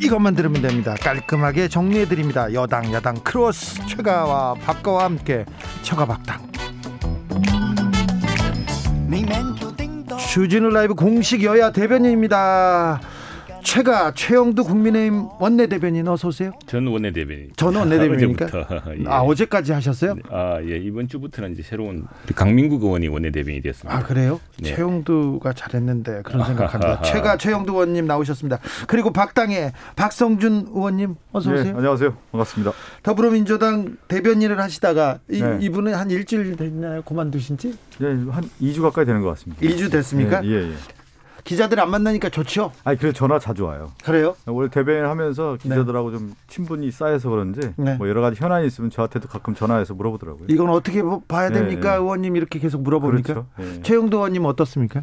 이것만 들으면 됩니다. 깔끔하게 정리해 드립니다. 여당 야당 크로스 최가와 박가와 함께 최가박당. 주진우 라이브 공식 여야 대변인입니다. 최가 최형두 국민의힘 원내대변인 어서 오세요. 전 원내대변인. 전 원내대변인입니까? 예. 아 어제까지 하셨어요? 아 예. 이번 주부터는 이제 새로운 강민국 의원이 원내대변인이 됐습니다. 아 그래요? 네. 최영두가 잘했는데 그런 생각합니다. 최가 최영두 의원님 나오셨습니다. 그리고 박당의 박성준 의원님 어서 오세요. 네, 안녕하세요. 반갑습니다. 더불어민주당 대변인을 하시다가 이, 네. 이분은 한 일주일 됐나요? 그만두신지? 예, 한 2주 가까이 되는 것 같습니다. 2주 됐습니까? 예, 예. 예. 기자들 안 만나니까 좋죠? 아니, 그래 전화 자주 와요. 그래요? 원래 대변인 하면서 기자들하고 좀 친분이 쌓여서 그런지 네. 뭐 여러 가지 현안이 있으면 저한테도 가끔 전화해서 물어보더라고요. 이건 어떻게 보- 봐야 네, 됩니까? 네. 의원님 이렇게 계속 물어봅니까? 그렇죠. 예. 최영두 의원님 어떻습니까?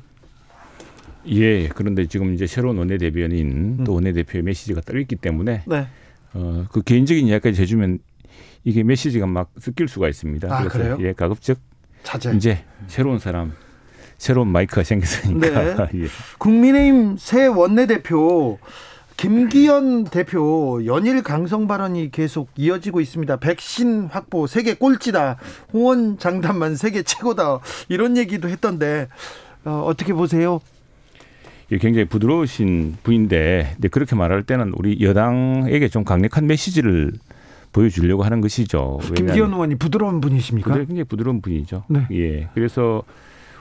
예. 그런데 지금 이제 새로운 원내대변인 음. 또 원내대표의 메시지가 떨어 있기 때문에 네. 어, 그 개인적인 이야기까지 해주면 이게 메시지가 막 섞일 수가 있습니다. 아, 그래서 그래요? 예, 가급적 자제. 이제 새로운 사람, 새로운 마이크가 생겼으니까 예. 국민의힘 새 원내대표 김기현 대표 연일 강성 발언이 계속 이어지고 있습니다. 백신 확보 세계 꼴찌다. 홍원 장담만 세계 최고다. 이런 얘기도 했던데 어, 어떻게 보세요? 예, 굉장히 부드러우신 분인데 근데 그렇게 말할 때는 우리 여당에게 좀 강력한 메시지를 보여주려고 하는 것이죠. 김기현 의원이 부드러운 분이십니까? 굉장히 부드러운 분이죠. 네. 예. 그래서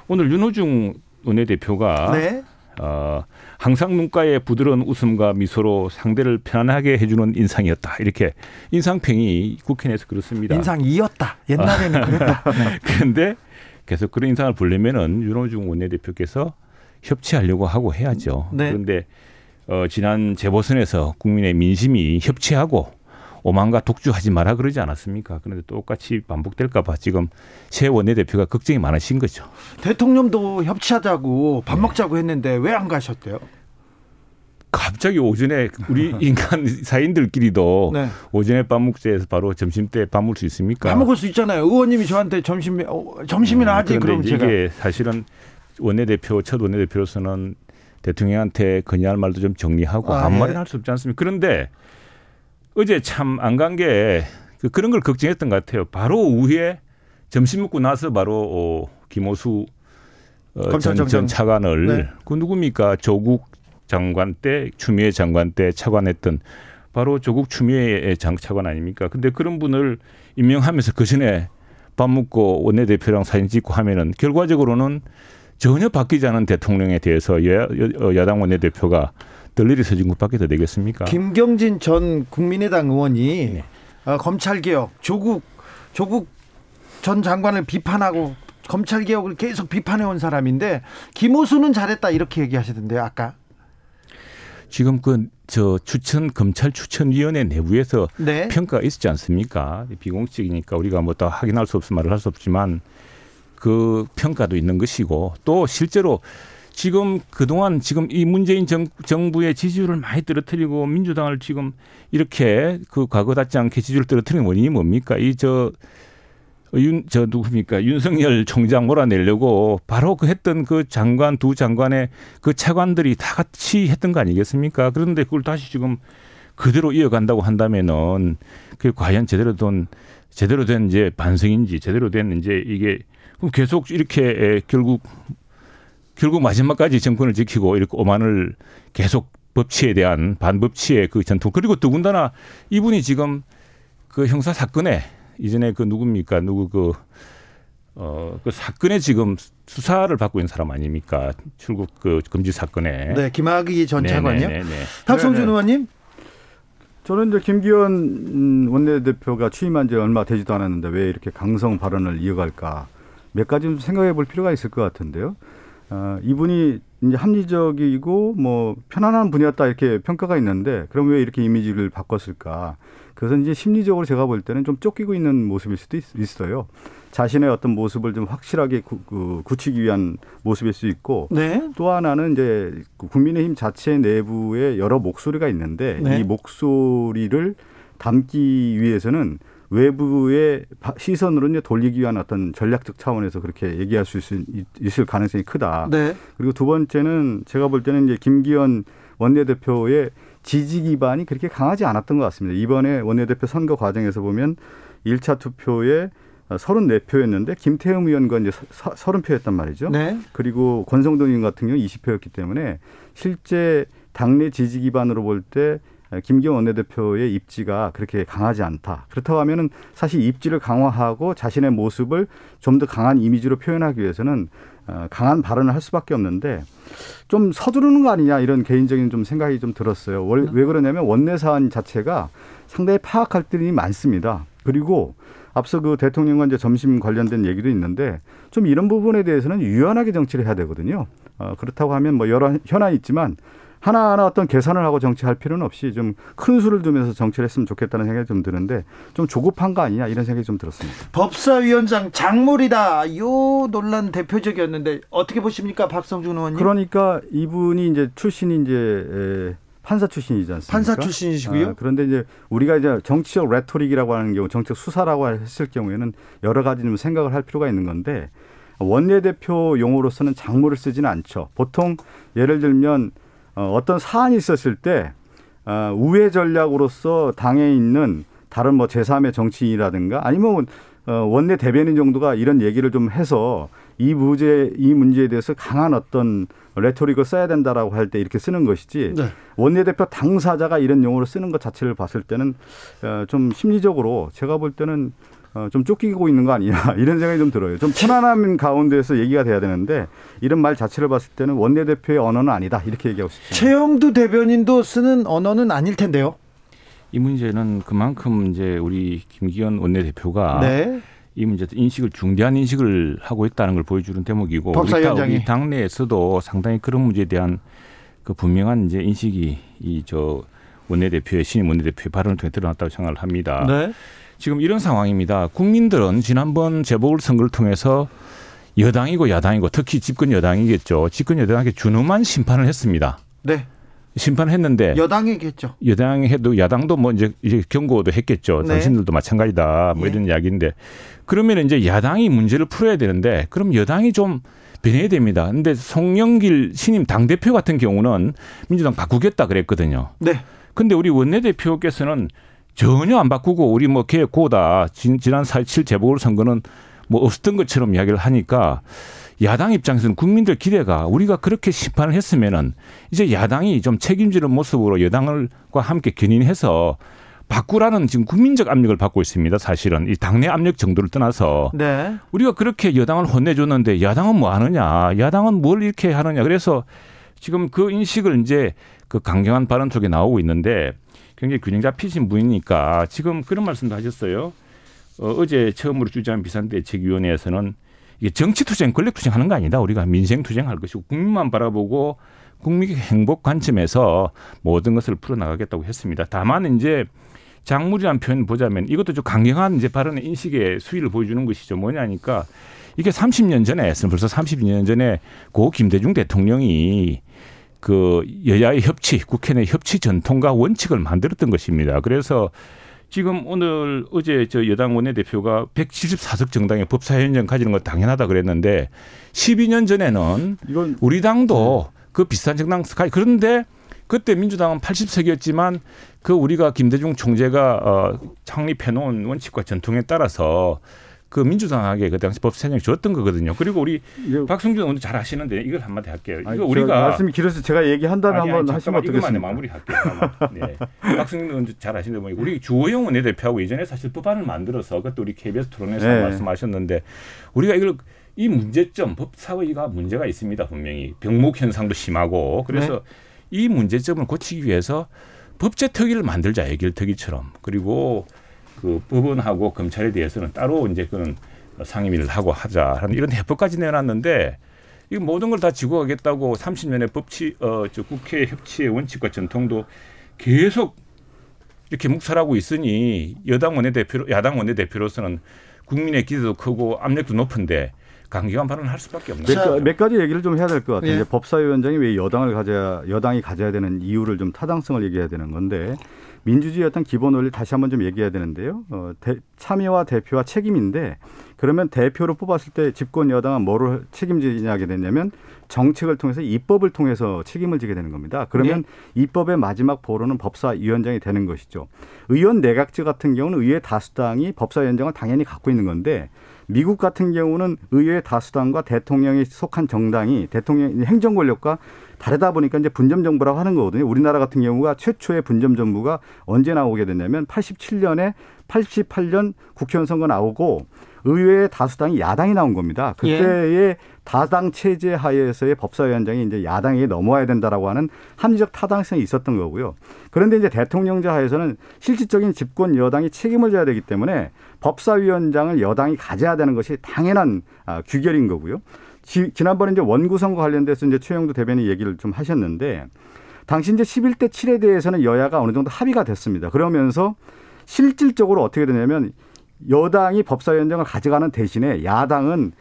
오늘 윤호중 원내대표가 네. 어, 항상 눈가에 부드러운 웃음과 미소로 상대를 편안하게 해주는 인상이었다. 이렇게 인상평이 국회 내에서 그렇습니다. 인상이었다. 옛날에는 그랬다. 네. 그런데 계속 그런 인상을 보려면은 윤호중 원내대표께서 협치하려고 하고 해야죠. 네. 그런데 어, 지난 재보선에서 국민의 민심이 협치하고 오만과 독주하지 마라 그러지 않았습니까? 그런데 똑같이 반복될까봐 지금 새 원내대표가 걱정이 많으신 거죠. 대통령도 협치하자고 네. 밥 먹자고 했는데 왜 안 가셨대요? 갑자기 오전에 우리 인간 사인들끼리도 네. 오전에 밥 먹자에서 바로 점심 때 밥 먹을 수 있습니까? 밥 먹을 수 있잖아요. 의원님이 저한테 점심 어, 점심이나 음, 하지 그럼 제가 이게 사실은 원내대표 첫 원내대표로서는 대통령한테 건의할 말도 좀 정리하고 아, 아무 예. 말이나 할 수 없지 않습니까? 그런데 어제 참 안 간 게 그런 걸 걱정했던 것 같아요. 바로 오후에 점심 먹고 나서 바로 어, 김호수 어, 전. 전 차관을 네. 그 누굽니까 조국 장관 때 추미애 장관 때 차관했던 바로 조국 추미애 장 차관 아닙니까? 근데 그런 분을 임명하면서 그 전에 밥 먹고 원내대표랑 사진 찍고 하면은 결과적으로는 전혀 바뀌지 않은 대통령에 대해서 여, 여, 야당 원내대표가 덜리리 서진 것밖에 더 되겠습니까? 김경진 전 국민의당 의원이 네. 어, 검찰 개혁 조국 조국 전 장관을 비판하고 검찰 개혁을 계속 비판해 온 사람인데 김호수는 잘했다 이렇게 얘기하시던데요 아까 지금 그 저 추천 검찰 추천위원회 내부에서 네 평가가 있었지 않습니까? 비공식이니까 우리가 뭐 다 확인할 수 없으면 말을 할 수 없지만 그 평가도 있는 것이고 또 실제로 지금 그동안 지금 이 문재인 정, 정부의 지지율을 많이 떨어뜨리고 민주당을 지금 이렇게 그 과거답지 않게 지지율을 떨어뜨리는 원인이 뭡니까? 이 저 윤, 저 누굽니까? 윤석열 총장 몰아내려고 바로 그 했던 그 장관, 두 장관의 그 차관들이 다 같이 했던 거 아니겠습니까? 그런데 그걸 다시 지금 그대로 이어간다고 한다면은 그 과연 제대로 된 제대로 된 이제 반성인지 제대로 된 이제 이게 그럼 계속 이렇게 에, 결국 결국 마지막까지 정권을 지키고 이렇게 오만을 계속 법치에 대한 반법치의 그 전통 그리고 더군다나 이분이 지금 그 형사 사건에 이전에 그 누굽니까 누구 그 어, 그 사건에 지금 수사를 받고 있는 사람 아닙니까? 출국 그 금지 사건에. 네, 김학의 전 차관이요. 네네네. 박성준 네네. 의원님 저는 이제 김기현 음, 원내대표가 취임한 지 얼마 되지도 않았는데 왜 이렇게 강성 발언을 이어갈까 몇 가지 좀 생각해 볼 필요가 있을 것 같은데요. 어, 이분이 이제 합리적이고 뭐 편안한 분이었다 이렇게 평가가 있는데 그럼 왜 이렇게 이미지를 바꿨을까? 그래서 이제 심리적으로 제가 볼 때는 좀 쫓기고 있는 모습일 수도 있, 어요 자신의 어떤 모습을 좀 확실하게 구, 구, 굳히기 위한 모습일 수 있고 네. 또 하나는 이제 그 국민의힘 자체 내부에 여러 목소리가 있는데 네. 이 목소리를 담기 위해서는 외부의 시선으로 이제 돌리기 위한 어떤 전략적 차원에서 그렇게 얘기할 수 있, 을 가능성이 크다. 네. 그리고 두 번째는 제가 볼 때는 이제 김기현 원내대표의 지지 기반이 그렇게 강하지 않았던 것 같습니다. 이번에 원내대표 선거 과정에서 보면 1차 투표에 34표였는데 김태흠 의원과 이제 30표였단 말이죠. 네. 그리고 권성동 의원 같은 경우 20표였기 때문에 실제 당내 지지 기반으로 볼때 김기현 원내대표의 입지가 그렇게 강하지 않다. 그렇다고 하면은 사실 입지를 강화하고 자신의 모습을 좀 더 강한 이미지로 표현하기 위해서는 어, 강한 발언을 할 수밖에 없는데 좀 서두르는 거 아니냐 이런 개인적인 좀 생각이 좀 들었어요. 왜 그러냐면 원내 사안 자체가 상당히 파악할 때이 많습니다. 그리고 앞서 그 대통령과 이제 점심 관련된 얘기도 있는데 좀 이런 부분에 대해서는 유연하게 정치를 해야 되거든요. 어, 그렇다고 하면 뭐 여러 현안이 있지만 하나하나 어떤 계산을 하고 정치할 필요는 없이 좀 큰 수를 두면서 정치를 했으면 좋겠다는 생각이 좀 드는데 좀 조급한 거 아니냐 이런 생각이 좀 들었습니다. 법사위원장 작물이다. 요 논란 대표적이었는데 어떻게 보십니까, 박성준 의원님? 그러니까 이분이 이제 출신이 이제 판사 출신이지 않습니까? 판사 출신이시고요. 아, 그런데 이제 우리가 이제 정치적 레토릭이라고 하는 경우, 정치적 수사라고 했을 경우에는 여러 가지 좀 생각을 할 필요가 있는 건데 원내대표 용어로서는 작물을 쓰지는 않죠. 보통 예를 들면 어, 어떤 사안이 있었을 때 어, 우회 전략으로서 당에 있는 다른 뭐 제3의 정치인이라든가 아니면 어, 원내 대변인 정도가 이런 얘기를 좀 해서 이 문제 이 문제에 대해서 강한 어떤 레토릭을 써야 된다라고 할 때 이렇게 쓰는 것이지 네. 원내대표 당사자가 이런 용어를 쓰는 것 자체를 봤을 때는 어, 좀 심리적으로 제가 볼 때는 어, 좀 쫓기고 있는 거 아니냐 이런 생각이 좀 들어요. 좀 편안한 가운데서 얘기가 돼야 되는데 이런 말 자체를 봤을 때는 원내대표의 언어는 아니다 이렇게 얘기하고 싶습니다. 최영두 대변인도 쓰는 언어는 아닐 텐데요. 이 문제는 그만큼 이제 우리 김기현 원내대표가 네. 이 문제 인식을 중대한 인식을 하고 있다는 걸 보여주는 대목이고 우리 당내에서도 상당히 그런 문제에 대한 그 분명한 이제 인식이 이 저 원내대표의 신임 원내대표의 발언을 통해 드러났다고 생각을 합니다. 네. 지금 이런 상황입니다. 국민들은 지난번 재보궐선거를 통해서 여당이고 야당이고 특히 집권 여당이겠죠. 집권 여당에게 준엄한 심판을 했습니다. 네. 심판했는데 여당이겠죠. 여당이 해도 야당도 뭐 이제 이제 경고도 했겠죠. 네. 당신들도 마찬가지다. 뭐 예. 이런 이야기인데 그러면 이제 야당이 문제를 풀어야 되는데 그럼 여당이 좀 변해야 됩니다. 근데 송영길 신임 당 대표 같은 경우는 민주당 바꾸겠다 그랬거든요. 네. 근데 우리 원내대표께서는 전혀 안 바꾸고 우리 뭐 개혁 고다 지난 4.7 재보궐선거는 뭐 없었던 것처럼 이야기를 하니까 야당 입장에서는 국민들 기대가 우리가 그렇게 심판을 했으면은 이제 야당이 좀 책임지는 모습으로 여당과 함께 견인해서 바꾸라는 지금 국민적 압력을 받고 있습니다. 사실은 이 당내 압력 정도를 떠나서 네. 우리가 그렇게 여당을 혼내줬는데 야당은 뭐 하느냐, 야당은 뭘 이렇게 하느냐. 그래서 지금 그 인식을 이제 그 강경한 발언 속에 나오고 있는데 굉장히 균형 잡히신 분이니까 지금 그런 말씀도 하셨어요. 어, 어제 처음으로 주재한 비상대책위원회에서는 이게 정치 투쟁, 권력 투쟁하는 거 아니다. 우리가 민생 투쟁할 것이고 국민만 바라보고 국민의 행복 관점에서 모든 것을 풀어나가겠다고 했습니다. 다만 이제 작물이라는 표현 보자면 이것도 좀 강경한 이제 발언의 인식의 수위를 보여주는 것이죠. 뭐냐니까 이게 30년 전에 벌써 30년 전에 고 김대중 대통령이 그 여야의 협치, 국회 내 협치 전통과 원칙을 만들었던 것입니다. 그래서 지금 오늘 어제 저 여당 원내대표가 174석 정당의 법사위원장 가지는 건 당연하다 그랬는데 12년 전에는 이건 우리 당도 그 비슷한 정당 스카이 그런데 그때 민주당은 80석이었지만 그 우리가 김대중 총재가 어 창립해 놓은 원칙과 전통에 따라서 그 민주당에게 그 당시 법사위원장이 줬던 거거든요. 그리고 우리 박승준 의원도 잘 하시는데 이걸 한마디 할게요. 이거 아니, 우리가 말씀이 길어서 제가 얘기한다면 아니, 한번 하시면 어떻겠습니까? 마무리 할게요. 네. 박승준 의원도 잘 하시는데 뭐 우리 주호영 원내대표하고 예전에 사실 법안을 만들어서 그것도 우리 KBS 토론에서 네. 말씀하셨는데 우리가 이걸 이 문제점 법사위가 문제가 있습니다 분명히 병목 현상도 심하고 그래서 네. 이 문제점을 고치기 위해서 법제 특위를 만들자 예결특위처럼 그리고 그 법원하고 검찰에 대해서는 따로 이제 그런 상임위를 하고 하자 이런 해법까지 내놨는데 이 모든 걸 다 지고 가겠다고 30년의 법치 어저 국회 협치의 원칙과 전통도 계속 이렇게 묵살하고 있으니 여당 원내대표, 야당 원내대표로서는 국민의 기대도 크고 압력도 높은데 강경한 발언을 할 수밖에 없는 몇, 가, 몇 가지 얘기를 좀 해야 될 것 같아요. 예. 법사위원장이 왜 여당을 가져야 여당이 가져야 되는 이유를 좀 타당성을 얘기해야 되는 건데 민주주의 어떤 기본 원리 다시 한번 좀 얘기해야 되는데요. 어, 대, 참여와 대표와 책임인데 그러면 대표로 뽑았을 때 집권 여당은 뭐를 책임지냐게 되냐면 정책을 통해서 입법을 통해서 책임을 지게 되는 겁니다. 그러면 예. 입법의 마지막 보루는 법사위원장이 되는 것이죠. 의원 내각제 같은 경우는 의회 다수당이 법사위원장을 당연히 갖고 있는 건데 미국 같은 경우는 의회 다수당과 대통령이 속한 정당이 대통령 행정 권력과 다르다 보니까 이제 분점 정부라고 하는 거거든요. 우리나라 같은 경우가 최초의 분점 정부가 언제 나오게 됐냐면 87년에 88년 국회의원 선거 나오고 의회의 다수당이 야당이 나온 겁니다. 그때의 다당 체제 하에서의 법사위원장이 이제 야당에 넘어와야 된다라고 하는 합리적 타당성이 있었던 거고요. 그런데 이제 대통령제 하에서는 실질적인 집권 여당이 책임을 져야 되기 때문에 법사위원장을 여당이 가져야 되는 것이 당연한 아, 규결인 거고요. 지, 지난번에 이제 원구 선거 관련돼서 이제 최영도 대변인 얘기를 좀 하셨는데 당시 이제 11대 7에 대해서는 여야가 어느 정도 합의가 됐습니다. 그러면서 실질적으로 어떻게 되냐면 여당이 법사위원장을 가져가는 대신에 야당은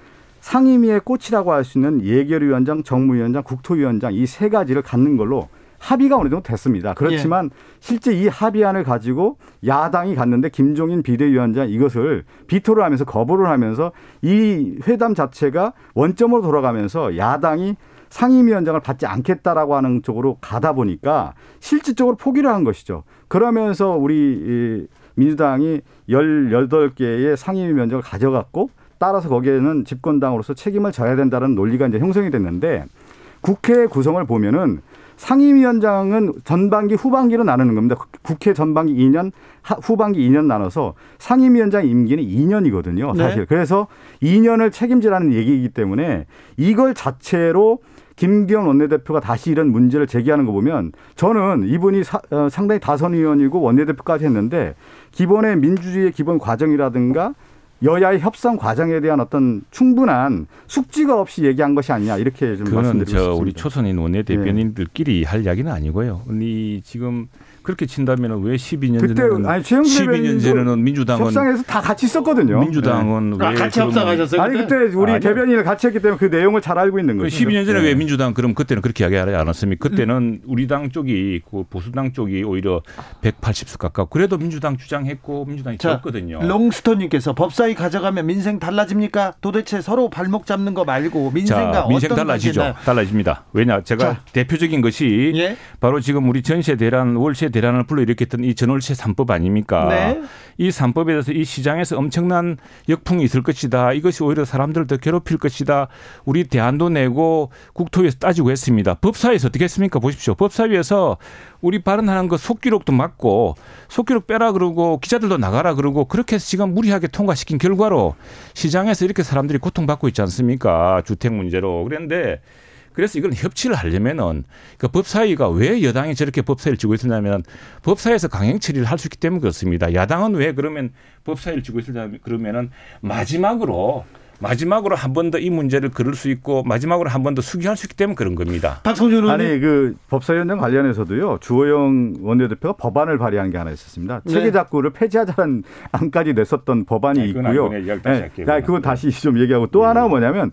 상임위의 꽃이라고 할 수 있는 예결위원장, 정무위원장, 국토위원장 이 세 가지를 갖는 걸로 합의가 어느 정도 됐습니다. 그렇지만 실제 이 합의안을 가지고 야당이 갔는데 김종인 비대위원장 이것을 비토를 하면서 거부를 하면서 이 회담 자체가 원점으로 돌아가면서 야당이 상임위원장을 받지 않겠다라고 하는 쪽으로 가다 보니까 실질적으로 포기를 한 것이죠. 그러면서 우리 민주당이 18개의 상임위원장을 가져갔고 따라서 거기에는 집권당으로서 책임을 져야 된다는 논리가 이제 형성이 됐는데 국회 구성을 보면은 상임위원장은 전반기 후반기로 나누는 겁니다. 국회 전반기 2년, 후반기 2년 나눠서 상임위원장 임기는 2년이거든요. 사실. 네. 그래서 2년을 책임지라는 얘기이기 때문에 이걸 자체로 김기현 원내대표가 다시 이런 문제를 제기하는 거 보면 저는 이분이 사, 어, 상당히 다선 의원이고 원내대표까지 했는데 기본의 민주주의의 기본 과정이라든가 여야의 협상 과정에 대한 어떤 충분한 숙지가 없이 얘기한 것이 아니냐 이렇게 좀 말씀드리고 싶습니다. 우리 초선인 원내 대변인들끼리 네. 할 이야기는 아니고요. 이 지금 그렇게 친다면 왜 12년 그때, 전에는 아니, 12년 전에는 민주당은 협상에서 다 같이 있었거든요. 민주당은 네. 왜 아, 같이 협상하셨어요? 아니 그때 우리 아니요. 대변인을 같이 했기 때문에 그 내용을 잘 알고 있는 거죠. 12년 전에 네. 왜 민주당 그럼 그때는 그렇게 이야기하지 않았습니까? 그때는 음. 우리 당 쪽이 그 보수당 쪽이 오히려 180수 가깝고 그래도 민주당 주장했고 민주당이 졌거든요. 롱스톤님께서 법사위 가져가면 민생 달라집니까? 도대체 서로 발목 잡는 거 말고 민생과 자, 민생 달라지죠. 관계나. 달라집니다. 왜냐 제가 자. 대표적인 것이 예? 바로 지금 우리 전세 대란 월세 대란을 불러일으켰던 이 전월세 3법 아닙니까? 네. 이 3법에 대해서 이 시장에서 엄청난 역풍이 있을 것이다. 이것이 오히려 사람들을 더 괴롭힐 것이다. 우리 대안도 내고 국토위에서 따지고 했습니다. 법사위에서 어떻게 했습니까? 보십시오. 법사위에서 우리 발언하는 거 속기록도 맞고 속기록 빼라 그러고 기자들도 나가라 그러고 그렇게 해서 지금 무리하게 통과시킨 결과로 시장에서 이렇게 사람들이 고통받고 있지 않습니까? 주택 문제로. 그런데 그래서 이걸 협치를 하려면은 그 법사위가 왜 여당이 저렇게 법사위를 쥐고 있었냐면 법사위에서 강행 처리를 할 수 있기 때문에 그렇습니다. 야당은 왜 그러면 법사위를 쥐고 있었냐 그러면은 마지막으로 마지막으로 한 번 더 이 문제를 그럴 수 있고 마지막으로 한 번 더 수기할 수 있기 때문에 그런 겁니다. 박성준 의원님. 아니 그 법사위원장 관련해서도요. 주호영 원내대표가 법안을 발의한 게 하나 있었습니다. 네. 체계작구를 폐지하자는 안까지 냈었던 법안이 네, 있고요. 네, 그건 다시 좀 얘기하고 또 네. 하나 뭐냐면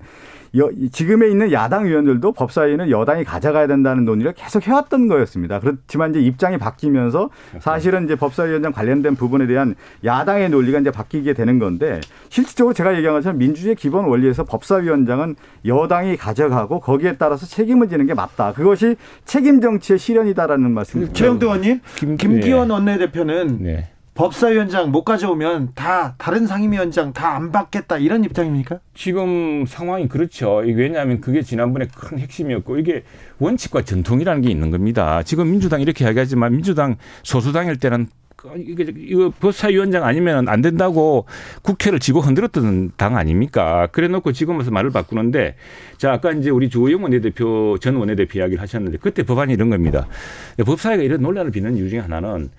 여, 지금에 있는 야당 의원들도 법사위는 여당이 가져가야 된다는 논의를 계속 해왔던 거였습니다. 그렇지만 이제 입장이 바뀌면서 사실은 이제 법사위원장 관련된 부분에 대한 야당의 논리가 이제 바뀌게 되는 건데 실질적으로 제가 얘기한 것처럼 민주주의 기본 원리에서 법사위원장은 여당이 가져가고 거기에 따라서 책임을 지는 게 맞다. 그것이 책임 정치의 실현이다라는 말씀입니다. 최영도 의원님, 김, 김기현 원내대표는 네. 법사위원장 못 가져오면 다 다른 상임위원장 다 안 받겠다 이런 입장입니까? 지금 상황이 그렇죠. 왜냐하면 그게 지난번에 큰 핵심이었고 이게 원칙과 전통이라는 게 있는 겁니다. 지금 민주당 이렇게 이야기하지만 민주당 소수당일 때는 이거 법사위원장 아니면 안 된다고 국회를 지고 흔들었던 당 아닙니까? 그래 놓고 지금 와서 말을 바꾸는데 자, 아까 이제 우리 주호영 원내대표 전 원내대표 이야기를 하셨는데 그때 법안이 이런 겁니다. 법사위가 이런 논란을 빚는 이유 중에 하나는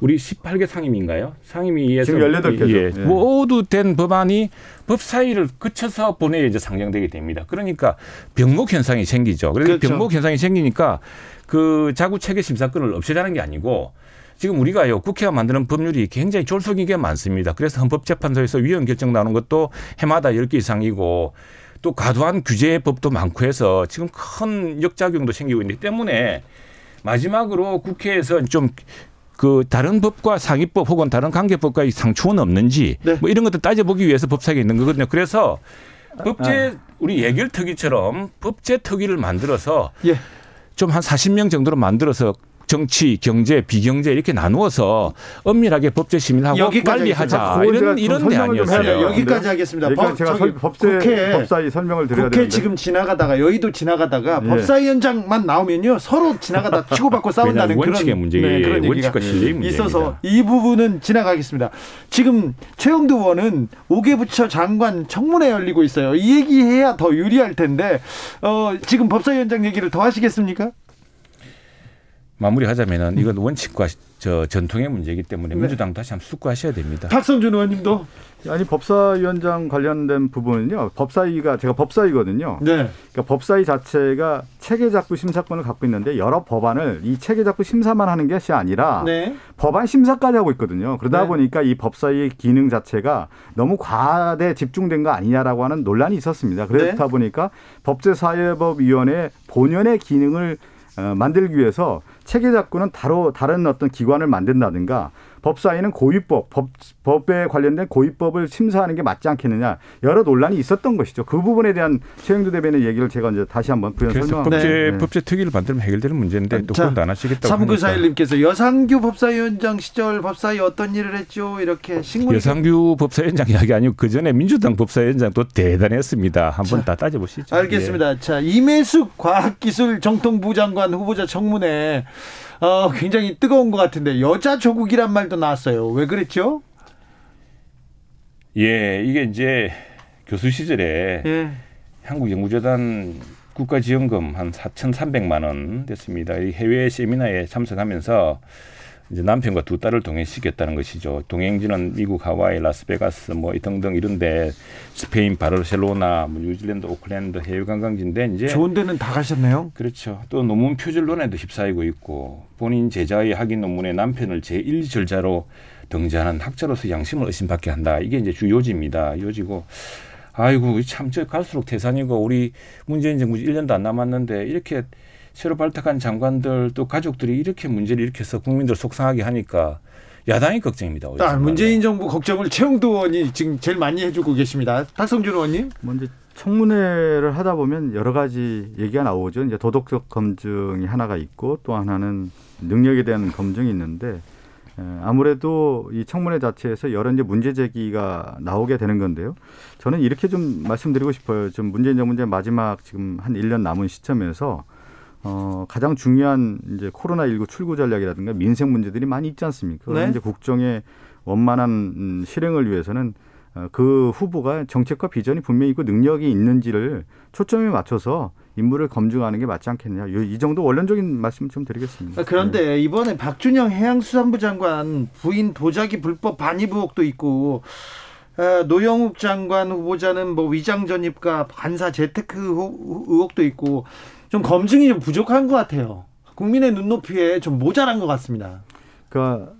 우리 18개 상임위인가요? 상임위에서 지금 18개죠. 예, 예. 모두 된 법안이 법사위를 거쳐서 본회의에 이제 상정되게 됩니다. 그러니까 병목 현상이 생기죠. 그래서 그렇죠. 병목 현상이 생기니까 그 자구 체계 심사권을 없애자는 게 아니고 지금 우리가요 국회가 만드는 법률이 굉장히 졸속인 게 많습니다. 그래서 헌법재판소에서 위헌 결정 나오는 것도 해마다 10개 이상이고 또 과도한 규제 법도 많고 해서 지금 큰 역작용도 생기고 있기 때문에 마지막으로 국회에서 좀 그 다른 법과 상위법 혹은 다른 관계법과의 상충은 없는지 네. 뭐 이런 것도 따져보기 위해서 법사위가 있는 거거든요. 그래서 법제 우리 예결특위처럼 법제 특위를 만들어서 예. 좀한 40명 정도로 만들어서 정치, 경제, 비경제 이렇게 나누어서 엄밀하게 법제 심의하고 여기까지 빨리. 하자. 이런 좀 이런 돼요. 아니었어요. 여기까지 하겠습니다. 그러니까 법- 제가 저기 설, 법제 국회- 법사위 설명을 드려야 국회 되는데 지금 지나가다가 여의도 지나가다가 예. 법사위원장만 나오면요 서로 지나가다 치고받고 싸운다는 왜냐하면 그런 원칙의 문제, 네, 그런 얘기가 원칙과 실리의 문제입니다. 있어서 이 부분은 지나가겠습니다. 지금 최영두 의원은 5개 부처 장관 청문회 열리고 있어요. 이 얘기해야 더 유리할 텐데 어, 지금 법사위원장 얘기를 더 하시겠습니까? 마무리하자면은 이건 원칙과 저 전통의 문제이기 때문에 네. 민주당 다시 한번 숙고하셔야 됩니다. 박성준 의원님도 아니 법사위원장 관련된 부분은요. 법사위가 제가 법사위거든요. 네. 그러니까 법사위 자체가 체계작부 심사권을 갖고 있는데 여러 법안을 이 체계작부 심사만 하는 것이 아니라 네. 법안 심사까지 하고 있거든요. 그러다 네. 보니까 이 법사위의 기능 자체가 너무 과대 집중된 거 아니냐라고 하는 논란이 있었습니다. 그렇다 네. 보니까 법제사회법위원회 본연의 기능을 어, 만들기 위해서 체계작구는 다로 다른 어떤 기관을 만든다든가 법사위는 고위법, 법, 법에 관련된 고위법을 심사하는 게 맞지 않겠느냐 여러 논란이 있었던 것이죠. 그 부분에 대한 최영두 대변의 얘기를 제가 이제 다시 한번 부연 설명합니다. 법제 네. 법제 특위를 만들면 해결되는 문제인데 또 자, 그건 안 하시겠다고 하니까 3941님께서 여상규 법사위원장 시절 법사위 어떤 일을 했죠? 이렇게 식물 여상규 법사위원장 이야기 아니고 그 전에 민주당 법사위원장도 대단했습니다. 한번 다 따져보시죠. 알겠습니다. 자, 이매숙 과학기술 정통부 장관 후보자 청문회 어, 굉장히 뜨거운 것 같은데 여자 조국이란 말도 나왔어요. 왜 그랬죠? 예, 예, 이게 이제 교수 시절에 예. 한국연구재단 국가지원금 한 4,300만 원 됐습니다. 이 해외 세미나에 참석하면서 이제 남편과 두 딸을 동행시켰다는 것이죠. 동행지는 미국 하와이, 라스베가스 뭐 등등 이런데 스페인 바르셀로나, 뭐 뉴질랜드, 오클랜드 해외 관광지인데 이제 좋은 데는 다 가셨네요. 그렇죠. 또 논문 표절 논에도 휩싸이고 있고 본인 제자의 학위 논문에 남편을 제1 절자로 등재하는 학자로서 양심을 의심받게 한다. 이게 이제 주 요지입니다. 요지고 아이고 참 저 갈수록 태산이고 우리 문재인 정부 1년도 안 남았는데 이렇게 새로 발탁한 장관들 또 가족들이 이렇게 문제를 일으켜서 국민들 속상하게 하니까 야당이 걱정입니다. 아. 문재인 정부 걱정을 최영도 의원이 지금 제일 많이 해주고 계십니다. 박성준 의원님. 먼저 청문회를 하다 보면 여러 가지 얘기가 나오죠. 이제 도덕적 검증이 하나가 있고 또 하나는 능력에 대한 검증이 있는데 에, 아무래도 이 청문회 자체에서 여러 이제 문제 제기가 나오게 되는 건데요. 저는 이렇게 좀 말씀드리고 싶어요. 좀 문재인 정부 이제 마지막 지금 한 1년 남은 시점에서 어, 가장 중요한 이제 코로나19 출구 전략이라든가 민생 문제들이 많이 있지 않습니까? 네. 이제 국정의 원만한 음, 실행을 위해서는 어, 그 후보가 정책과 비전이 분명히 있고 능력이 있는지를 초점에 맞춰서 인물을 검증하는 게 맞지 않겠느냐. 요- 이 정도 원론적인 말씀 좀 드리겠습니다. 아, 그런데 이번에 박준영 해양수산부 장관 부인 도자기 불법 반입 의혹도 있고 아, 노영욱 장관 후보자는 뭐 위장 전입과 관사 재테크 의혹- 의혹도 있고 좀 검증이 좀 부족한 것 같아요. 국민의 눈높이에 좀 모자란 것 같습니다. 그러니까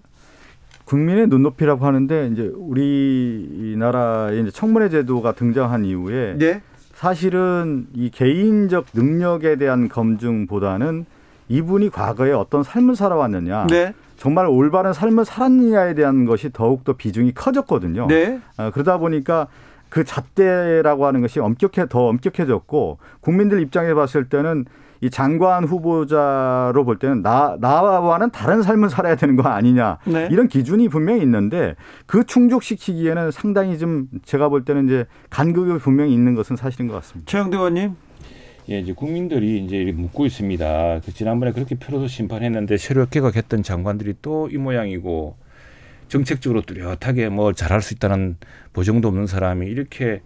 국민의 눈높이라고 하는데 이제 우리나라의 이제 청문회 제도가 등장한 이후에 네. 사실은 이 개인적 능력에 대한 검증보다는 이분이 과거에 어떤 삶을 살아왔느냐, 네. 정말 올바른 삶을 살았느냐에 대한 것이 더욱더 비중이 커졌거든요. 네. 아, 그러다 보니까 그 잣대라고 하는 것이 엄격해 더 엄격해졌고 국민들 입장에 봤을 때는 이 장관 후보자로 볼 때는 나 나와는 다른 삶을 살아야 되는 거 아니냐 네. 이런 기준이 분명히 있는데 그 충족시키기에는 상당히 좀 제가 볼 때는 이제 간극이 분명히 있는 것은 사실인 것 같습니다. 최영두 의원님. 예, 이제 국민들이 이제 묻고 있습니다. 그 지난번에 그렇게 표로서 심판했는데 새로 개각했던 장관들이 또 이 모양이고 정책적으로 뚜렷하게 뭐 잘할 수 있다는 보정도 없는 사람이 이렇게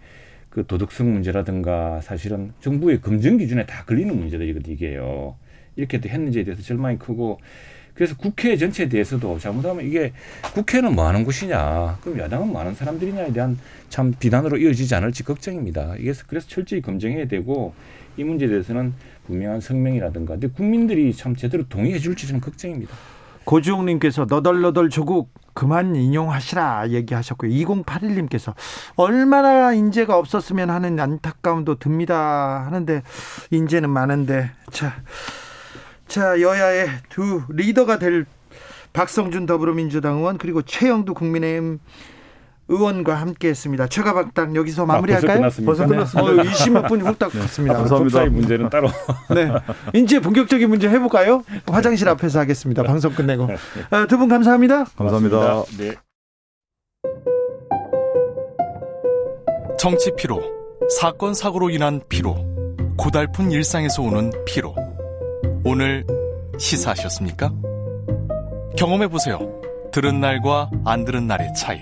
그 도덕성 문제라든가 사실은 정부의 검증 기준에 다 걸리는 문제들이거든요, 이게요. 이렇게 또 했는지에 대해서 절망이 크고 그래서 국회 전체에 대해서도 잘못하면 이게 국회는 뭐 하는 곳이냐, 그럼 야당은 뭐 하는 사람들이냐에 대한 참 비난으로 이어지지 않을지 걱정입니다. 이게 그래서 철저히 검증해야 되고 이 문제에 대해서는 분명한 성명이라든가 근데 국민들이 참 제대로 동의해 줄지 저는 걱정입니다. 고주홍님께서 너덜너덜 조국 그만 인용하시라 얘기하셨고요. 2081님께서 얼마나 인재가 없었으면 하는 안타까움도 듭니다. 하는데 인재는 많은데 자, 자 여야의 두 리더가 될 박성준 더불어민주당 의원 그리고 최영두 국민의힘 의원과 함께했습니다. 최가박당 여기서 마무리할까요? 아, 벌써 끝났습니다. 벌써 끝났습니다. 어, 20분 후딱 갔습니다. 네. 감사합니다. 사이 문제는 따로. 네. 이제 본격적인 문제 해볼까요? 화장실 앞에서 하겠습니다. 방송 끝내고. 아, 두분 감사합니다. 감사합니다. 네. 정치 피로, 사건 사고로 인한 피로, 고달픈 일상에서 오는 피로. 오늘 시사하셨습니까? 경험해 보세요. 들은 날과 안 들은 날의 차이.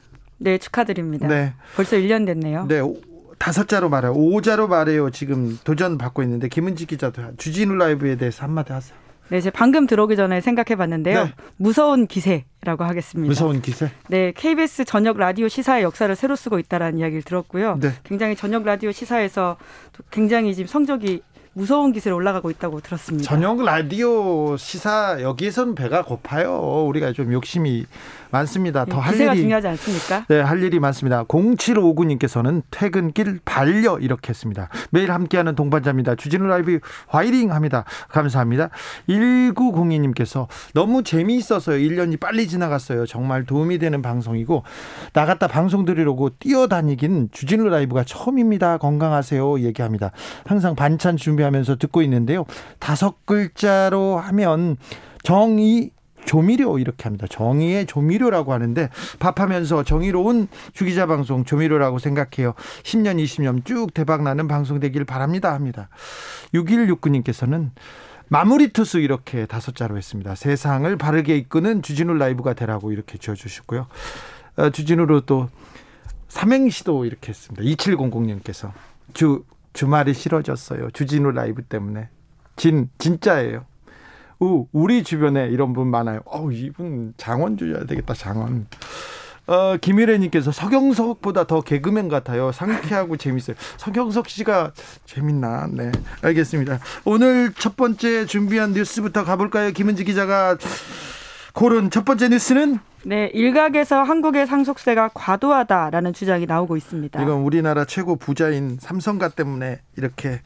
네, 축하드립니다. 네. 벌써 1년 됐네요. 네. 오- 다섯 자로 말해요. 오자로 말해요. 지금 도전 받고 있는데 김은지 기자도 주진우 라이브에 대해서 한마디 하세요. 네, 제가 방금 들어오기 전에 생각해 봤는데요. 네. 무서운 기세라고 하겠습니다. 무서운 기세. 네, KBS 저녁 라디오 시사의 역사를 새로 쓰고 있다라는 이야기를 들었고요. 네. 굉장히 저녁 라디오 시사에서 또 굉장히 지금 성적이 무서운 기세로 올라가고 있다고 들었습니다. 저녁 라디오 시사 여기에서는 배가 고파요. 우리가 좀 욕심이 많습니다. 네, 더할 기세가 일이 중요하지 않습니까? 네, 할 일이 많습니다. 0759님께서는 퇴근길 반려 이렇게 했습니다. 매일 함께하는 동반자입니다. 주진우 라이브 화이팅 합니다. 감사합니다. 1902님께서 너무 재미있어서요. 1년이 빨리 지나갔어요. 정말 도움이 되는 방송이고 나갔다 방송 들으려고 뛰어다니긴 주진우 라이브가 처음입니다. 건강하세요. 얘기합니다. 항상 반찬 준비하면서 듣고 있는데요. 다섯 글자로 하면 정의 조미료 이렇게 합니다. 정의의 조미료라고 하는데 밥하면서 정의로운 주기자 방송 조미료라고 생각해요. 10년 20년 쭉 대박 나는 방송 되길 바랍니다 합니다. 6169님께서는 마무리 투수 이렇게 다섯 자로 했습니다. 세상을 바르게 이끄는 주진우 라이브가 되라고 이렇게 지어주셨고요. 어, 주진우로 또 삼행시도 이렇게 했습니다. 2700님께서 주 주말이 싫어졌어요. 주진우 라이브 때문에 진 진짜예요. 우 우리 주변에 이런 분 많아요. 어 이분 장원 줘야 되겠다 장원. 어 김일혜님께서 서경석보다 더 개그맨 같아요. 상쾌하고 재밌어요. 서경석 씨가 재밌나? 네 알겠습니다. 오늘 첫 번째 준비한 뉴스부터 가볼까요? 김은지 기자가 고른 첫 번째 뉴스는 네, 일각에서 한국의 상속세가 과도하다라는 주장이 나오고 있습니다. 이건 우리나라 최고 부자인 삼성가 때문에 이렇게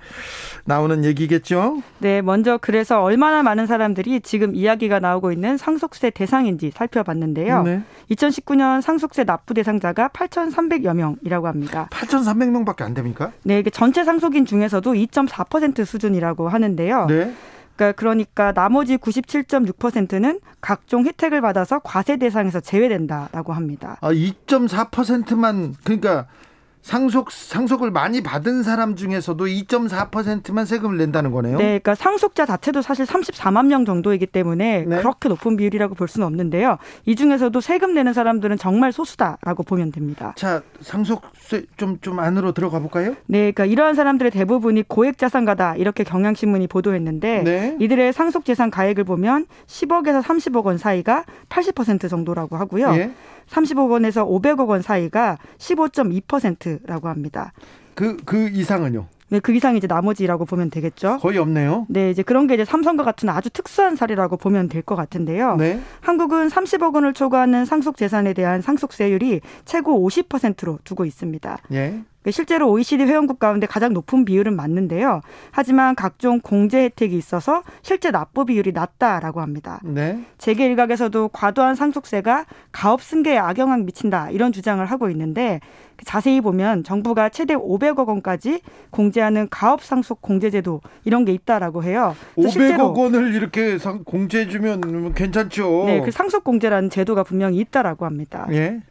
나오는 얘기겠죠? 네, 먼저 그래서 얼마나 많은 사람들이 지금 이야기가 나오고 있는 상속세 대상인지 살펴봤는데요. 네. 2019년 상속세 납부 대상자가 8,300여 명이라고 합니다. 8,300명밖에 안 됩니까? 네, 이게 전체 상속인 중에서도 2.4% 수준이라고 하는데요. 네. 그러니까, 그러니까 나머지 97.6%는 각종 혜택을 받아서 과세 대상에서 제외된다라고 합니다. 아, 2.4%만 그러니까 상속 상속을 많이 받은 사람 중에서도 2.4%만 세금을 낸다는 거네요. 네, 그러니까 상속자 자체도 사실 34만 명 정도이기 때문에 네. 그렇게 높은 비율이라고 볼 수는 없는데요. 이 중에서도 세금 내는 사람들은 정말 소수다라고 보면 됩니다. 자, 상속세 좀 좀 안으로 들어가 볼까요? 네, 그러니까 이러한 사람들의 대부분이 고액 자산가다 이렇게 경향신문이 보도했는데 네. 이들의 상속 재산 가액을 보면 10억에서 30억 원 사이가 80% 정도라고 하고요. 예. 30억 원에서 500억 원 사이가 15.2%라고 합니다. 그, 그 이상은요? 네, 그 이상이 이제 나머지라고 보면 되겠죠. 거의 없네요. 네, 이제 그런 게 이제 삼성과 같은 아주 특수한 사례라고 보면 될 것 같은데요. 네. 한국은 30억 원을 초과하는 상속 재산에 대한 상속세율이 최고 50%로 두고 있습니다. 예. 실제로 OECD 회원국 가운데 가장 높은 비율은 맞는데요. 하지만 각종 공제 혜택이 있어서 실제 납부 비율이 낮다라고 합니다. 네. 재계 일각에서도 과도한 상속세가 가업 승계에 악영향 미친다 이런 주장을 하고 있는데 자세히 보면 정부가 최대 500억 원까지 공제하는 가업 상속 공제 제도 이런 게 있다라고 해요. 그래서 500억 원을 이렇게 상- 공제해 주면 괜찮죠. 네, 그 상속 공제라는 제도가 분명히 있다라고 합니다. 예.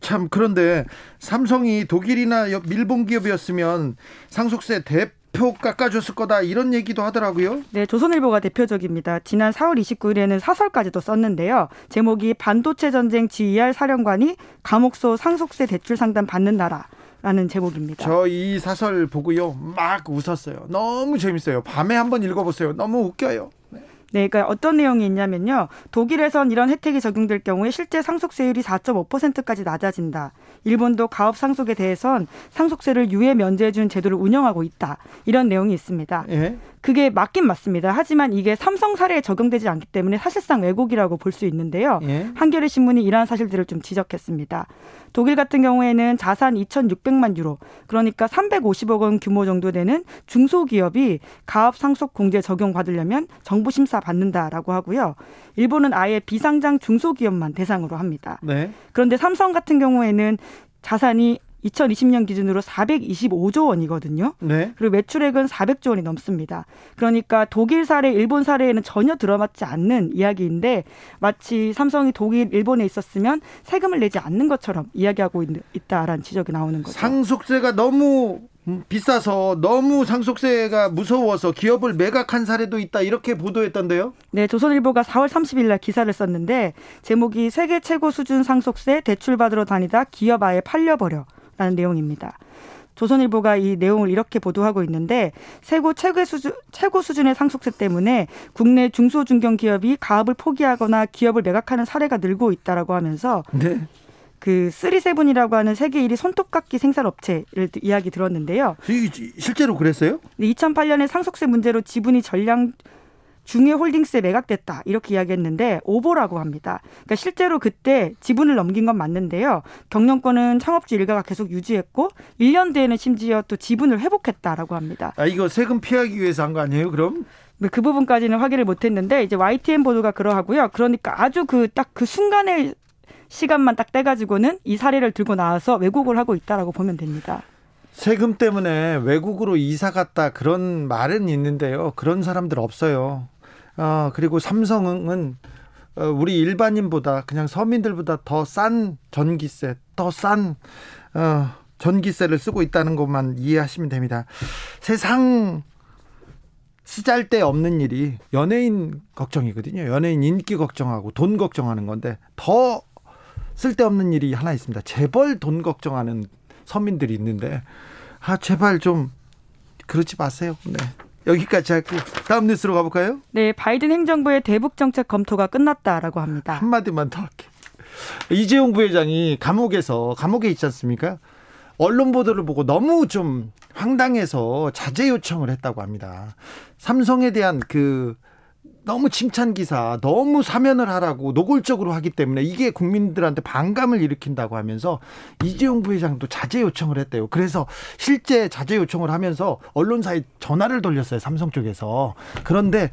참 그런데 삼성이 독일이나 여- 일본 기업이었으면 상속세 대 표 깎아줬을 거다 이런 얘기도 하더라고요. 네, 조선일보가 대표적입니다. 지난 4월 29일에는 사설까지도 썼는데요. 제목이 반도체 전쟁 GER 사령관이 감옥소 상속세 대출 상담 받는 나라. 라는 제목입니다. 저 이 사설 보고요. 막 웃었어요. 너무 재밌어요. 밤에 한번 읽어보세요. 너무 웃겨요. 네, 그러니까 어떤 내용이 있냐면요. 독일에선 이런 혜택이 적용될 경우에 실제 상속세율이 4.5%까지 낮아진다. 일본도 가업 상속에 대해선 상속세를 유예 면제해준 제도를 운영하고 있다. 이런 내용이 있습니다. 예? 그게 맞긴 맞습니다. 하지만 이게 삼성 사례에 적용되지 않기 때문에 사실상 왜곡이라고 볼 수 있는데요. 예? 한겨레 신문이 이러한 사실들을 좀 지적했습니다. 독일 같은 경우에는 자산 2,600만 유로, 그러니까 350억 원 규모 정도 되는 중소기업이 가업 상속 공제 적용 받으려면 정부 심사 받는다라고 하고요. 일본은 아예 비상장 중소기업만 대상으로 합니다. 네. 그런데 삼성 같은 경우에는 자산이 2020년 기준으로 425조 원이거든요. 네. 그리고 매출액은 400조 원이 넘습니다. 그러니까 독일 사례, 일본 사례에는 전혀 들어맞지 않는 이야기인데 마치 삼성이 독일, 일본에 있었으면 세금을 내지 않는 것처럼 이야기하고 있, 있다라는 지적이 나오는 거죠. 상속세가 너무 비싸서 너무 상속세가 무서워서 기업을 매각한 사례도 있다 이렇게 보도했던데요. 네, 조선일보가 4월 30일 날 기사를 썼는데 제목이 세계 최고 수준 상속세 대출 받으러 다니다 기업 아예 팔려 버려. 라는 내용입니다. 조선일보가 이 내용을 이렇게 보도하고 있는데 세고 최고 수준 최고 수준의 상속세 때문에 국내 중소 중견 기업이 가업을 포기하거나 기업을 매각하는 사례가 늘고 있다라고 하면서 네. 그 쓰리세븐이라고 하는 세계 1위 손톱깎이 생산 업체를 이야기 들었는데요. 실제로 그랬어요? 2008년에 상속세 문제로 지분이 전량 중해 홀딩스에 매각됐다 이렇게 이야기했는데 오보라고 합니다. 그러니까 실제로 그때 지분을 넘긴 건 맞는데요. 경영권은 창업주 일가가 계속 유지했고 1년 뒤에는 심지어 또 지분을 회복했다라고 합니다. 아 이거 세금 피하기 위해서 한 거 아니에요? 그럼? 네, 그 부분까지는 확인을 못했는데 이제 YTN 보도가 그러하고요. 그러니까 아주 그 딱그 순간의 시간만 딱 떼가지고는 이 사례를 들고 나와서 왜곡을 하고 있다라고 보면 됩니다. 세금 때문에 외국으로 이사 갔다 그런 말은 있는데요. 그런 사람들 없어요. 어, 그리고 삼성은 어, 우리 일반인보다 그냥 서민들보다 더 싼 전기세, 더싼 어, 전기세를 쓰고 있다는 것만 이해하시면 됩니다. 세상 쓰잘데 없는 일이 연예인 걱정이거든요. 연예인 인기 걱정하고 돈 걱정하는 건데 더 쓸데없는 일이 하나 있습니다. 재벌 돈 걱정하는 서민들이 있는데 아 제발 좀 그러지 마세요. 네. 여기까지 하고 다음 뉴스로 가볼까요? 네, 바이든 행정부의 대북 정책 검토가 끝났다라고 합니다. 한마디만 더 할게. 이재용 부회장이 감옥에서 감옥에 있지 않습니까? 언론 보도를 보고 너무 좀 황당해서 자제 요청을 했다고 합니다. 삼성에 대한 그 너무 칭찬 기사, 너무 사면을 하라고 노골적으로 하기 때문에 이게 국민들한테 반감을 일으킨다고 하면서 이재용 부회장도 자제 요청을 했대요. 그래서 실제 자제 요청을 하면서 언론사에 전화를 돌렸어요. 삼성 쪽에서. 그런데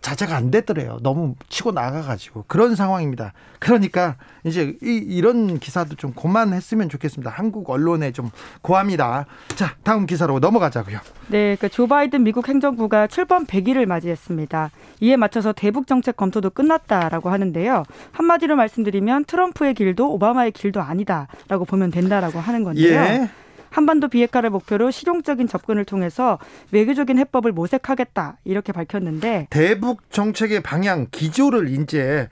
자제가 안 됐더래요. 너무 치고 나가가지고 그런 상황입니다. 그러니까 이제 이, 런 기사도 좀 그만했으면 좋겠습니다. 한국 언론에 좀 고합니다. 자, 다음 기사로 넘어가자고요. 네, 그조 바이든 미국 행정부가 출범 100일을 맞이했습니다. 이에 맞춰서 대북 정책 검토도 끝났다라고 하는데요. 한마디로 말씀드리면 트럼프의 길도 오바마의 길도 아니다라고 보면 된다라고 하는 건데요. 예. 한반도 비핵화를 목표로 실용적인 접근을 통해서 외교적인 해법을 모색하겠다 이렇게 밝혔는데 대북 정책의 방향 기조를 이제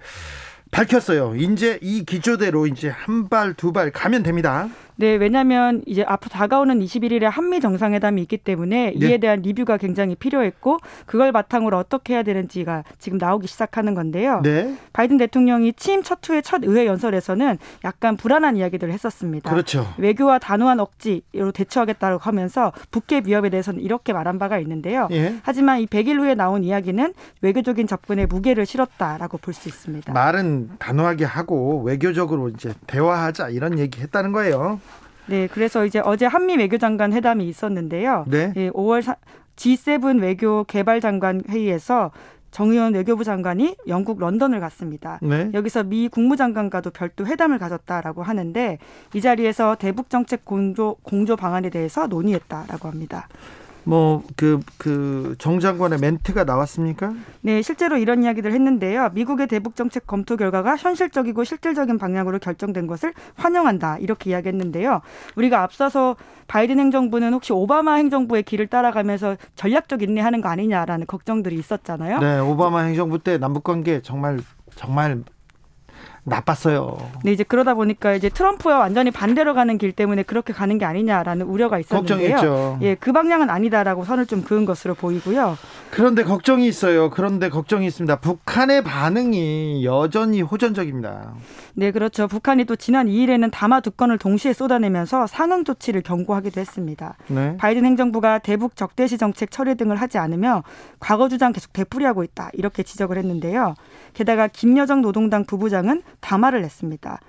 밝혔어요. 이제 이 기조대로 이제 한 발 두 발 가면 됩니다. 네, 왜냐하면 이제 앞으로 다가오는 21일에 한미 정상회담이 있기 때문에 이에 네. 대한 리뷰가 굉장히 필요했고 그걸 바탕으로 어떻게 해야 되는지가 지금 나오기 시작하는 건데요. 네. 바이든 대통령이 취임 첫 후의 첫 의회 연설에서는 약간 불안한 이야기들을 했었습니다. 그렇죠. 외교와 단호한 억지로 대처하겠다고 하면서 북핵 위협에 대해서는 이렇게 말한 바가 있는데요. 예. 하지만 이 100일 후에 나온 이야기는 외교적인 접근에 무게를 실었다라고 볼 수 있습니다. 말은 단호하게 하고 외교적으로 이제 대화하자 이런 얘기 했다는 거예요. 네, 그래서 이제 어제 한미 외교장관 회담이 있었는데요. 네. 예, 5월 사, G7 외교 개발 장관 회의에서 정의원 외교부 장관이 영국 런던을 갔습니다. 네. 여기서 미 국무장관과도 별도 회담을 가졌다라고 하는데 이 자리에서 대북 정책 공조 공조 방안에 대해서 논의했다라고 합니다. 뭐그그 그 정장관의 멘트가 나왔습니까? 네, 실제로 이런 이야기들 했는데요. 미국의 대북 정책 검토 결과가 현실적이고 실질적인 방향으로 결정된 것을 환영한다. 이렇게 이야기했는데요. 우리가 앞서서 바이든 행정부는 혹시 오바마 행정부의 길을 따라가면서 전략적 인내하는 거 아니냐라는 걱정들이 있었잖아요. 네, 오바마 행정부 때 남북 관계 정말 정말 나빴어요. 네, 이제 그러다 보니까 이제 트럼프와 완전히 반대로 가는 길 때문에 그렇게 가는 게 아니냐라는 우려가 있었는데요. 걱정했죠. 예, 그 방향은 아니다라고 선을 좀 그은 것으로 보이고요. 그런데 걱정이 있어요. 그런데 걱정이 있습니다. 북한의 반응이 여전히 호전적입니다. 네, 그렇죠. 북한이 또 지난 2일에는 담화 두 건을 동시에 쏟아내면서 상응 조치를 경고하기도 했습니다. 네. 바이든 행정부가 대북 적대시 정책 처리 등을 하지 않으며 과거 주장 계속 되풀이하고 있다. 이렇게 지적을 했는데요. 게다가 김여정 노동당 부부장은 담화를 냈습니다.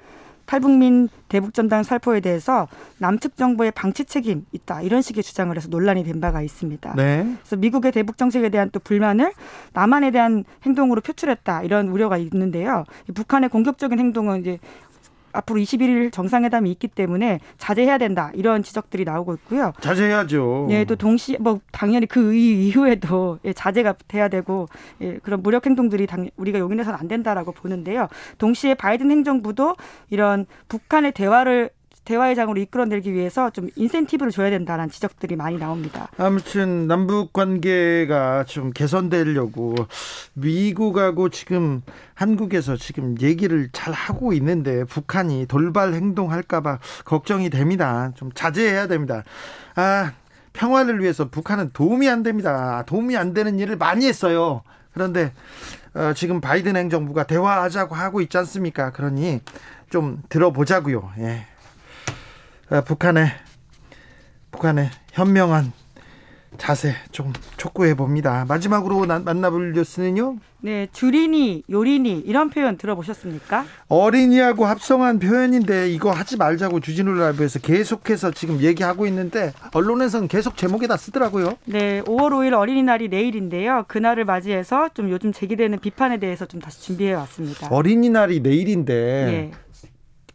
탈북민 대북전단 살포에 대해서 남측 정부의 방치 책임 있다 이런 식의 주장을 해서 논란이 된 바가 있습니다. 네. 그래서 미국의 대북 정책에 대한 또 불만을 남한에 대한 행동으로 표출했다 이런 우려가 있는데요. 북한의 공격적인 행동은 이제 앞으로 21일 정상회담이 있기 때문에 자제해야 된다 이런 지적들이 나오고 있고요. 자제해야죠. 예, 또 동시 뭐 당연히 그 이후에도 예, 자제가 돼야 되고 예, 그런 무력 행동들이 당, 우리가 용인해서는 안 된다라고 보는데요. 동시에 바이든 행정부도 이런 북한의 대화를 대화의 장으로 이끌어내기 위해서 좀 인센티브를 줘야 된다는 지적들이 많이 나옵니다. 아무튼 남북 관계가 좀 개선되려고 미국하고 지금 한국에서 지금 얘기를 잘 하고 있는데 북한이 돌발 행동할까봐 걱정이 됩니다. 좀 자제해야 됩니다. 아 평화를 위해서 북한은 도움이 안 됩니다. 도움이 안 되는 일을 많이 했어요. 그런데 어, 지금 바이든 행정부가 대화하자고 하고 있지 않습니까? 그러니 좀 들어보자고요. 예. 어, 북한의 북한의 현명한 자세 좀 촉구해 봅니다. 마지막으로 나, 만나볼 뉴스는요. 네, 주린이, 요린이 이런 표현 들어보셨습니까? 어린이하고 합성한 표현인데 이거 하지 말자고 주진우 라이브에서 계속해서 지금 얘기하고 있는데 언론에서는 계속 제목에다 쓰더라고요. 네, 5월 5일 어린이날이 내일인데요. 그날을 맞이해서 좀 요즘 제기되는 비판에 대해서 좀 다시 준비해 왔습니다. 어린이날이 내일인데 네.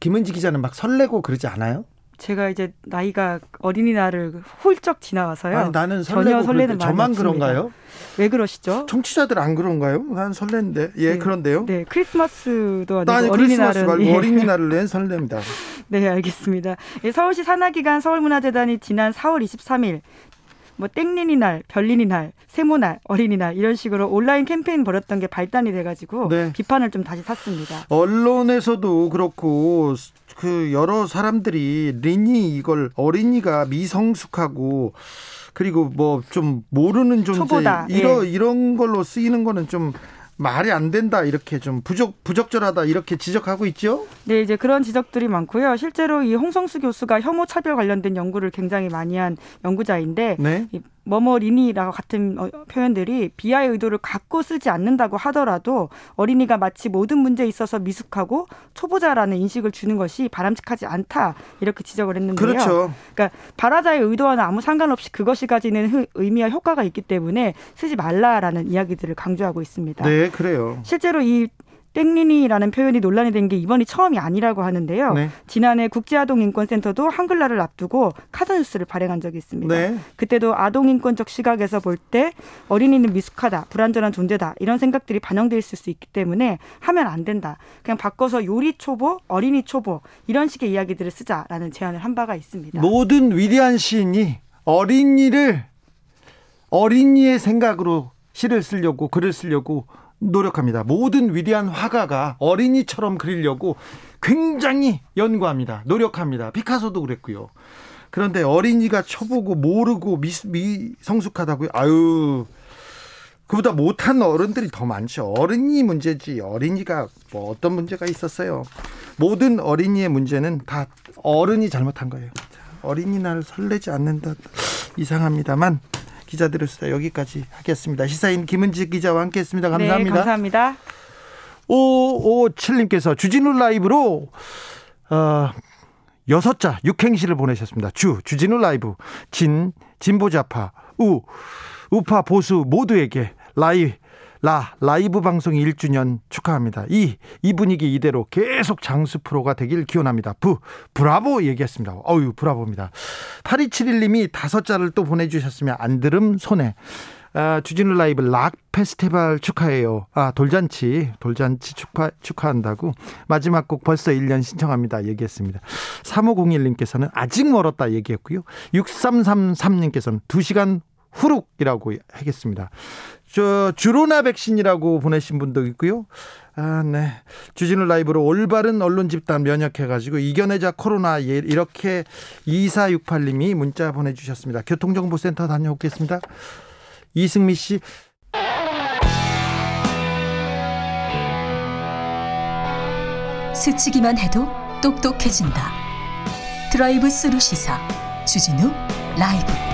김은지 기자는 막 설레고 그러지 않아요? 제가 이제 나이가 어린이날을 훌쩍 지나와서요. 아니, 나는 전혀 설레는 마음이 저만. 그런가요? 왜 그러시죠? 청취자들 안 그런가요? 난 설레는데. 예, 네. 그런데요. 네, 크리스마스도 아니고 아니 어린이날은 크리스마스 예. 어린이날을 낸 설렙니다. 네, 알겠습니다. 예, 서울시 산하기관 서울문화재단이 지난 4월 23일 뭐 땡린이 날, 별린이 날, 세모날, 어린이날 이런 식으로 온라인 캠페인 벌였던 게 발단이 돼가지고 네. 비판을 좀 다시 샀습니다. 언론에서도 그렇고 그 여러 사람들이 린이 이걸 어린이가 미성숙하고 그리고 뭐 좀 모르는 존재 초보다, 이런 예. 이런 걸로 쓰이는 거는 좀 말이 안 된다 이렇게 좀 부적 부적절하다 이렇게 지적하고 있죠. 네, 이제 그런 지적들이 많고요. 실제로 이 홍성수 교수가 혐오 차별 관련된 연구를 굉장히 많이 한 연구자인데 네. 이 뭐뭐린이라고 같은 어, 표현들이 비하의 의도를 갖고 쓰지 않는다고 하더라도 어린이가 마치 모든 문제에 있어서 미숙하고 초보자라는 인식을 주는 것이 바람직하지 않다 이렇게 지적을 했는데요. 그렇죠. 그러니까 발화자의 의도와는 아무 상관없이 그것이 가지는 흐- 의미와 효과가 있기 때문에 쓰지 말라라는 이야기들을 강조하고 있습니다. 네, 그래요. 실제로 이 땡린이라는 표현이 논란이 된 게 이번이 처음이 아니라고 하는데요. 네. 지난해 국제아동인권센터도 한글날을 앞두고 카드뉴스를 발행한 적이 있습니다. 네. 그때도 아동인권적 시각에서 볼 때 어린이는 미숙하다, 불완전한 존재다 이런 생각들이 반영돼 있을 수 있기 때문에 하면 안 된다. 그냥 바꿔서 요리 초보, 어린이 초보 이런 식의 이야기들을 쓰자라는 제안을 한 바가 있습니다. 모든 위대한 시인이 어린이를 어린이의 생각으로 시를 쓰려고 글을 쓰려고 노력합니다. 모든 위대한 화가가 어린이처럼 그리려고 굉장히 연구합니다. 노력합니다. 피카소도 그랬고요. 그런데 어린이가 초보고 모르고 미, 미 성숙하다고요. 아유. 그보다 못한 어른들이 더 많죠. 어린이 문제지. 어린이가 뭐 어떤 문제가 있었어요. 모든 어린이의 문제는 다 어른이 잘못한 거예요. 자, 어린이날 설레지 않는다. 이상합니다만 기자들의 수다 여기까지 하겠습니다. 시사인 김은지 기자와 함께했습니다. 감사합니다. 네, 감사합니다. 557님께서 주진우 라이브로 어, 여섯 자 육행시를 보내셨습니다. 주 주진우 라이브 진 진보좌파 우 우파 보수 모두에게 라이 라 라이브 방송 1주년 축하합니다. 이, 이 분위기 이대로 계속 장수 프로가 되길 기원합니다. 부, 브라보 얘기했습니다. 어유 브라보입니다. 8271님이 다섯 자를 또 보내주셨으면 안 들음 손해. 아, 주진우 라이브 락 페스티벌 축하해요. 아, 돌잔치, 돌잔치 축하, 축하한다고. 마지막 곡 벌써 1년 신청합니다. 얘기했습니다. 3501님께서는 아직 멀었다 얘기했고요. 6333님께서는 2시간 후룩이라고 하겠습니다. 저 주로나 백신이라고 보내신 분도 있고요. 아, 네. 주진우 라이브로 올바른 언론 집단 면역해 가지고 이겨내자 코로나 예, 이렇게 2468님이 문자 보내 주셨습니다. 교통정보센터 다녀오겠습니다. 이승미 씨. 스치기만 해도 똑똑해진다. 드라이브 스루 시사 주진우 라이브.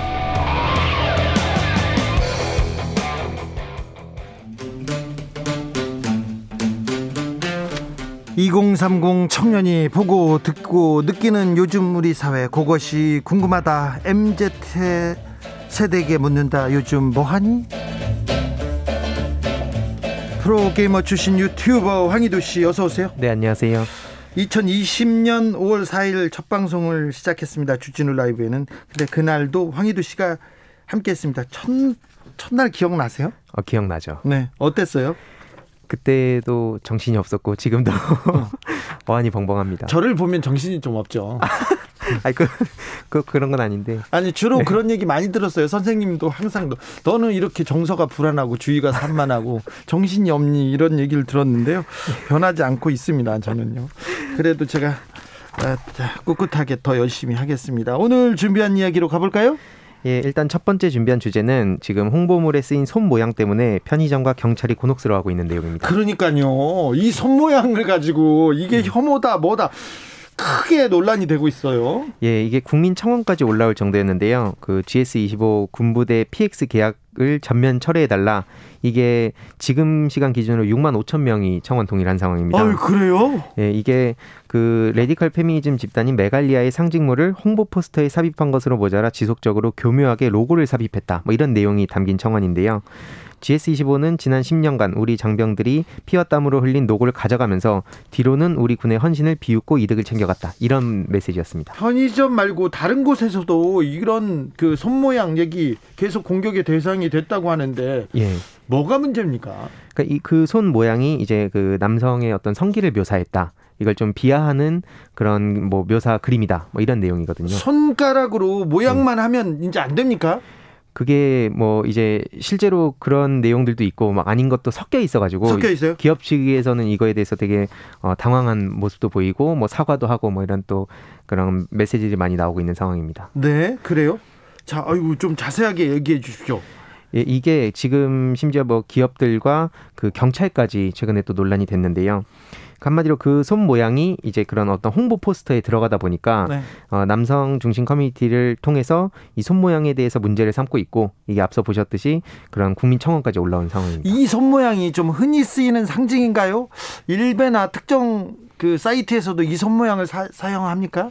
(2030) 청년이 보고 듣고 느끼는 요즘 우리 사회 그것이 궁금하다 MZ 세대에게 묻는다 요즘 뭐하니? 프로게이머 출신 유튜버 황희도 씨 어서 오세요. 네 안녕하세요. 2020년 5월 4일 첫 방송을 시작했습니다. 주진우 라이브에는 근데 그날도 황희도 씨가 함께했습니다. 첫 첫날 기억나세요? 어, 기억나죠. 네 어땠어요? 그때도 정신이 없었고 지금도 어안이 벙벙합니다. 저를 보면 정신이 좀 없죠. 아니 그, 그 그런 건 아닌데. 아니 주로 네. 그런 얘기 많이 들었어요. 선생님도 항상 너는 이렇게 정서가 불안하고 주의가 산만하고 정신이 없니 이런 얘기를 들었는데요. 변하지 않고 있습니다. 저는요. 그래도 제가 아, 꿋꿋하게 더 열심히 하겠습니다. 오늘 준비한 이야기로 가볼까요? 예, 일단 첫 번째 준비한 주제는 지금 홍보물에 쓰인 손 모양 때문에 편의점과 경찰이 곤혹스러워하고 있는 내용입니다. 그러니까요. 이 손 모양을 가지고 이게 음. 혐오다 뭐다 크게 논란이 되고 있어요. 예, 이게 국민 청원까지 올라올 정도였는데요. 그 GS25 군부대 PX 계약을 전면 철회해 달라. 이게 지금 시간 기준으로 6만 5천 명이 청원 동의한 상황입니다. 아, 그래요? 예, 이게 그 radical 페미니즘 집단인 메갈리아의 상징물을 홍보 포스터에 삽입한 것으로 모자라 지속적으로 교묘하게 로고를 삽입했다. 뭐 이런 내용이 담긴 청원인데요. GS25는 지난 10년간 우리 장병들이 피와 땀으로 흘린 노고를 가져가면서 뒤로는 우리 군의 헌신을 비웃고 이득을 챙겨갔다. 이런 메시지였습니다. 편의점 말고 다른 곳에서도 이런 그 손모양 얘기 계속 공격의 대상이 됐다고 하는데 예. 뭐가 문제입니까? 그러니까 이그손 모양이 이제 그 남성의 어떤 성기를 묘사했다. 이걸 좀 비하하는 그런 뭐 묘사 그림이다. 뭐 이런 내용이거든요. 손가락으로 모양만 네. 하면 이제 안 됩니까? 그게 뭐 이제 실제로 그런 내용들도 있고 막 아닌 것도 섞여 있어가지고 섞여 있어요? 기업 측에서는 이거에 대해서 되게 어, 당황한 모습도 보이고 뭐 사과도 하고 뭐 이런 또 그런 메시지들이 많이 나오고 있는 상황입니다. 네, 그래요? 자, 아이고 좀 자세하게 얘기해 주십시오. 예, 이게 지금 심지어 뭐 기업들과 그 경찰까지 최근에 또 논란이 됐는데요. 한마디로 그 손 모양이 이제 그런 어떤 홍보 포스터에 들어가다 보니까 네. 어, 남성 중심 커뮤니티를 통해서 이 손 모양에 대해서 문제를 삼고 있고 이게 앞서 보셨듯이 그런 국민 청원까지 올라온 상황입니다. 이 손 모양이 좀 흔히 쓰이는 상징인가요? 일베나 특정 그 사이트에서도 이 손 모양을 사, 사용합니까?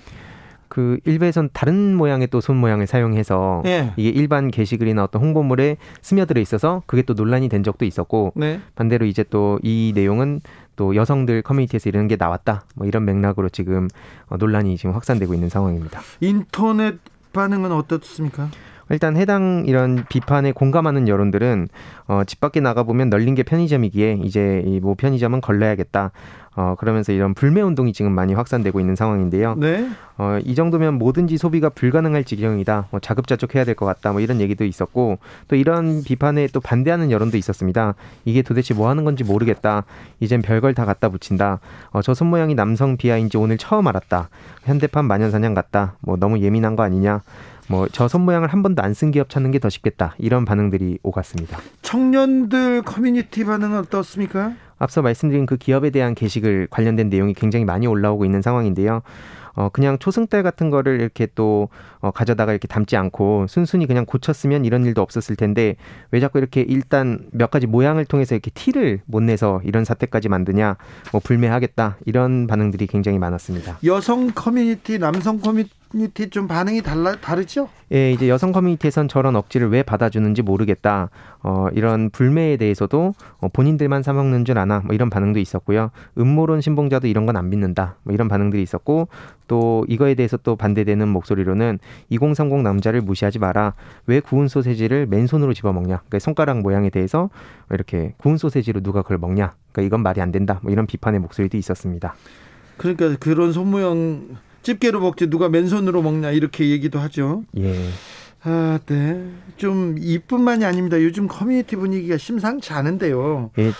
그 일베에선 다른 모양의 또 손 모양을 사용해서 예. 이게 일반 게시글이나 어떤 홍보물에 스며들어 있어서 그게 또 논란이 된 적도 있었고 네. 반대로 이제 또 이 내용은 또 여성들 커뮤니티에서 이런 게 나왔다. 뭐 이런 맥락으로 지금 어, 논란이 지금 확산되고 있는 상황입니다. 인터넷 반응은 어떻습니까? 일단 해당 이런 비판에 공감하는 여론들은 어, 집 밖에 나가 보면 널린 게 편의점이기에 이제 이 뭐 편의점은 걸러야겠다. 어, 그러면서 이런 불매 운동이 지금 많이 확산되고 있는 상황인데요. 네. 어, 이 정도면 뭐든지 소비가 불가능할 지경이다. 뭐 자급자족해야 될 것 같다. 뭐 이런 얘기도 있었고 또 이런 비판에 또 반대하는 여론도 있었습니다. 이게 도대체 뭐 하는 건지 모르겠다. 이젠 별걸 다 갖다 붙인다. 어, 저 손모양이 남성 비하인지 오늘 처음 알았다. 현대판 마녀사냥 같다. 뭐 너무 예민한 거 아니냐. 뭐저 손모양을 한 번도 안 쓴 기업 찾는 게 더 쉽겠다. 이런 반응들이 오갔습니다. 청년들 커뮤니티 반응은 어떻습니까? 앞서 말씀드린 그 기업에 대한 게시글 관련된 내용이 굉장히 많이 올라오고 있는 상황인데요. 어, 그냥 초승달 같은 거를 이렇게 또 어, 가져다가 이렇게 담지 않고 순순히 그냥 고쳤으면 이런 일도 없었을 텐데 왜 자꾸 이렇게 일단 몇 가지 모양을 통해서 이렇게 티를 못 내서 이런 사태까지 만드냐 뭐 불매하겠다 이런 반응들이 굉장히 많았습니다. 여성 커뮤니티, 남성 커뮤니티 커뮤니티 좀 반응이 달라 다르죠? 예, 이제 여성 커뮤니티에선 저런 억지를 왜 받아주는지 모르겠다. 어, 이런 불매에 대해서도 어, 본인들만 사먹는 줄 아나 뭐 이런 반응도 있었고요. 음모론 신봉자도 이런 건 안 믿는다. 뭐 이런 반응들이 있었고 또 이거에 대해서 또 반대되는 목소리로는 2030 남자를 무시하지 마라. 왜 구운 소세지를 맨손으로 집어 먹냐? 그러니까 손가락 모양에 대해서 이렇게 구운 소세지로 누가 그걸 먹냐? 그러니까 이건 말이 안 된다. 뭐 이런 비판의 목소리도 있었습니다. 그러니까 그런 손모양 집게로 먹지 누가 맨손으로 먹냐 이렇게 얘기도 하죠. 예. 아, 네. 좀 이뿐만이 아닙니다. 요즘 커뮤니티 분위기가 심상치 않은데요. 예.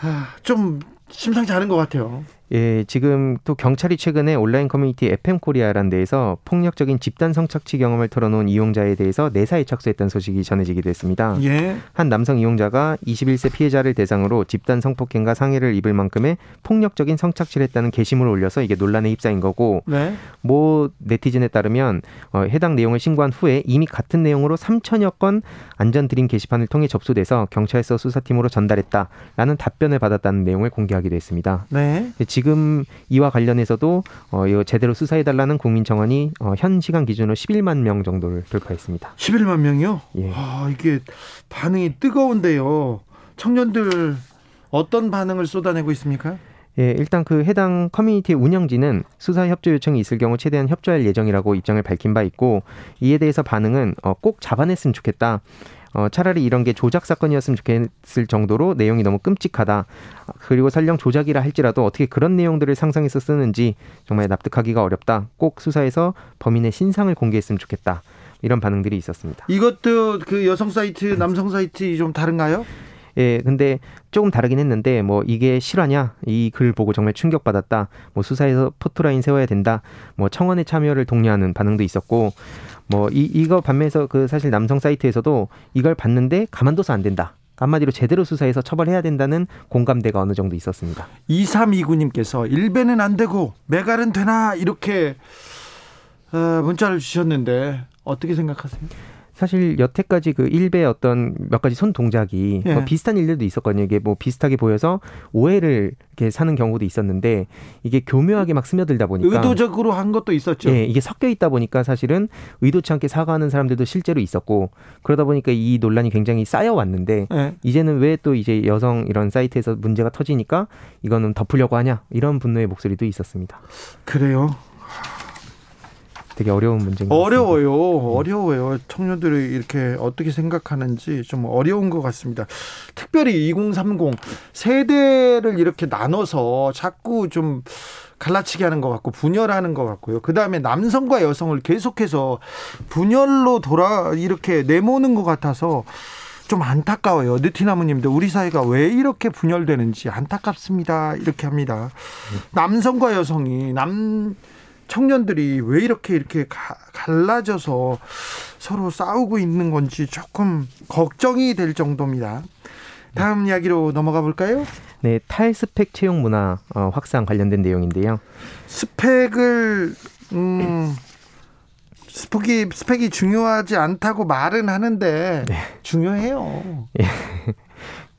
아, 좀 심상치 않은 것 같아요. 예, 지금 또 경찰이 최근에 온라인 커뮤니티 FM 코리아라는 데에서 폭력적인 집단 성착취 경험을 털어놓은 이용자에 대해서 내사에 착수했던 소식이 전해지기도 했습니다. 예. 한 남성 이용자가 21세 피해자를 대상으로 집단 성폭행과 상해를 입을 만큼의 폭력적인 성착취를 했다는 게시물을 올려서 이게 논란에 휩싸인 거고 네. 모 네티즌에 따르면 어, 해당 내용을 신고한 후에 이미 같은 내용으로 3천여 건 안전 드림 게시판을 통해 접수돼서 경찰서 수사팀으로 전달했다라는 답변을 받았다는 내용을 공개하기도 했습니다. 네. 지금 이와 관련해서도 어, 이거 제대로 수사해 달라는 국민청원이 어, 현 시간 기준으로 11만 명 정도를 돌파했습니다. 11만 명이요? 예. 아, 이게 반응이 뜨거운데요. 청년들 어떤 반응을 쏟아내고 있습니까? 예, 일단 그 해당 커뮤니티 운영진은 수사 협조 요청이 있을 경우 최대한 협조할 예정이라고 입장을 밝힌 바 있고 이에 대해서 반응은 어, 꼭 잡아냈으면 좋겠다. 어, 차라리 이런 게 조작 사건이었으면 좋겠을 정도로 내용이 너무 끔찍하다. 그리고 설령 조작이라 할지라도 어떻게 그런 내용들을 상상해서 쓰는지 정말 납득하기가 어렵다. 꼭 수사해서 범인의 신상을 공개했으면 좋겠다. 이런 반응들이 있었습니다. 이것도 그 여성 사이트, 남성 사이트 좀 다른가요? 예, 근데 조금 다르긴 했는데 뭐 이게 실화냐 이 글 보고 정말 충격받았다. 뭐 수사에서 포토라인 세워야 된다. 뭐 청원의 참여를 독려하는 반응도 있었고 뭐 이 이거 반면에서 그 사실 남성 사이트에서도 이걸 봤는데 가만둬서 안 된다. 한마디로 제대로 수사해서 처벌해야 된다는 공감대가 어느 정도 있었습니다. 2329님께서 일배는 안 되고 메갈은 되나 이렇게 어, 문자를 주셨는데 어떻게 생각하세요? 사실 여태까지 그 일베 어떤 몇 가지 손 동작이 예. 뭐 비슷한 일들도 있었거든요. 이게 뭐 비슷하게 보여서 오해를 이렇게 사는 경우도 있었는데 이게 교묘하게 막 스며들다 보니까 의도적으로 한 것도 있었죠. 예, 이게 섞여 있다 보니까 사실은 의도치 않게 사과하는 사람들도 실제로 있었고 그러다 보니까 이 논란이 굉장히 쌓여 왔는데 예. 이제는 왜 또 이제 여성 이런 사이트에서 문제가 터지니까 이거는 덮으려고 하냐 이런 분노의 목소리도 있었습니다. 그래요. 되게 어려운 문제인 것 같습니다. 어려워요. 어려워요. 청년들이 이렇게 어떻게 생각하는지 좀 어려운 것 같습니다. 특별히 2030 세대를 이렇게 나눠서 자꾸 좀 갈라치게 하는 것 같고 분열하는 것 같고요. 그 다음에 남성과 여성을 계속해서 분열로 돌아 이렇게 내모는 것 같아서 좀 안타까워요. 느티나무님도 우리 사회가 왜 이렇게 분열되는지 안타깝습니다. 이렇게 합니다. 남성과 여성이 남 청년들이 왜 이렇게 이렇게 가- 갈라져서 서로 싸우고 있는 건지 조금 걱정이 될 정도입니다. 다음 이야기로 넘어가 볼까요? 네, 탈스펙 채용 문화 어, 확산 관련된 내용인데요. 스펙을 음 스펙이 스펙이 중요하지 않다고 말은 하는데 중요해요.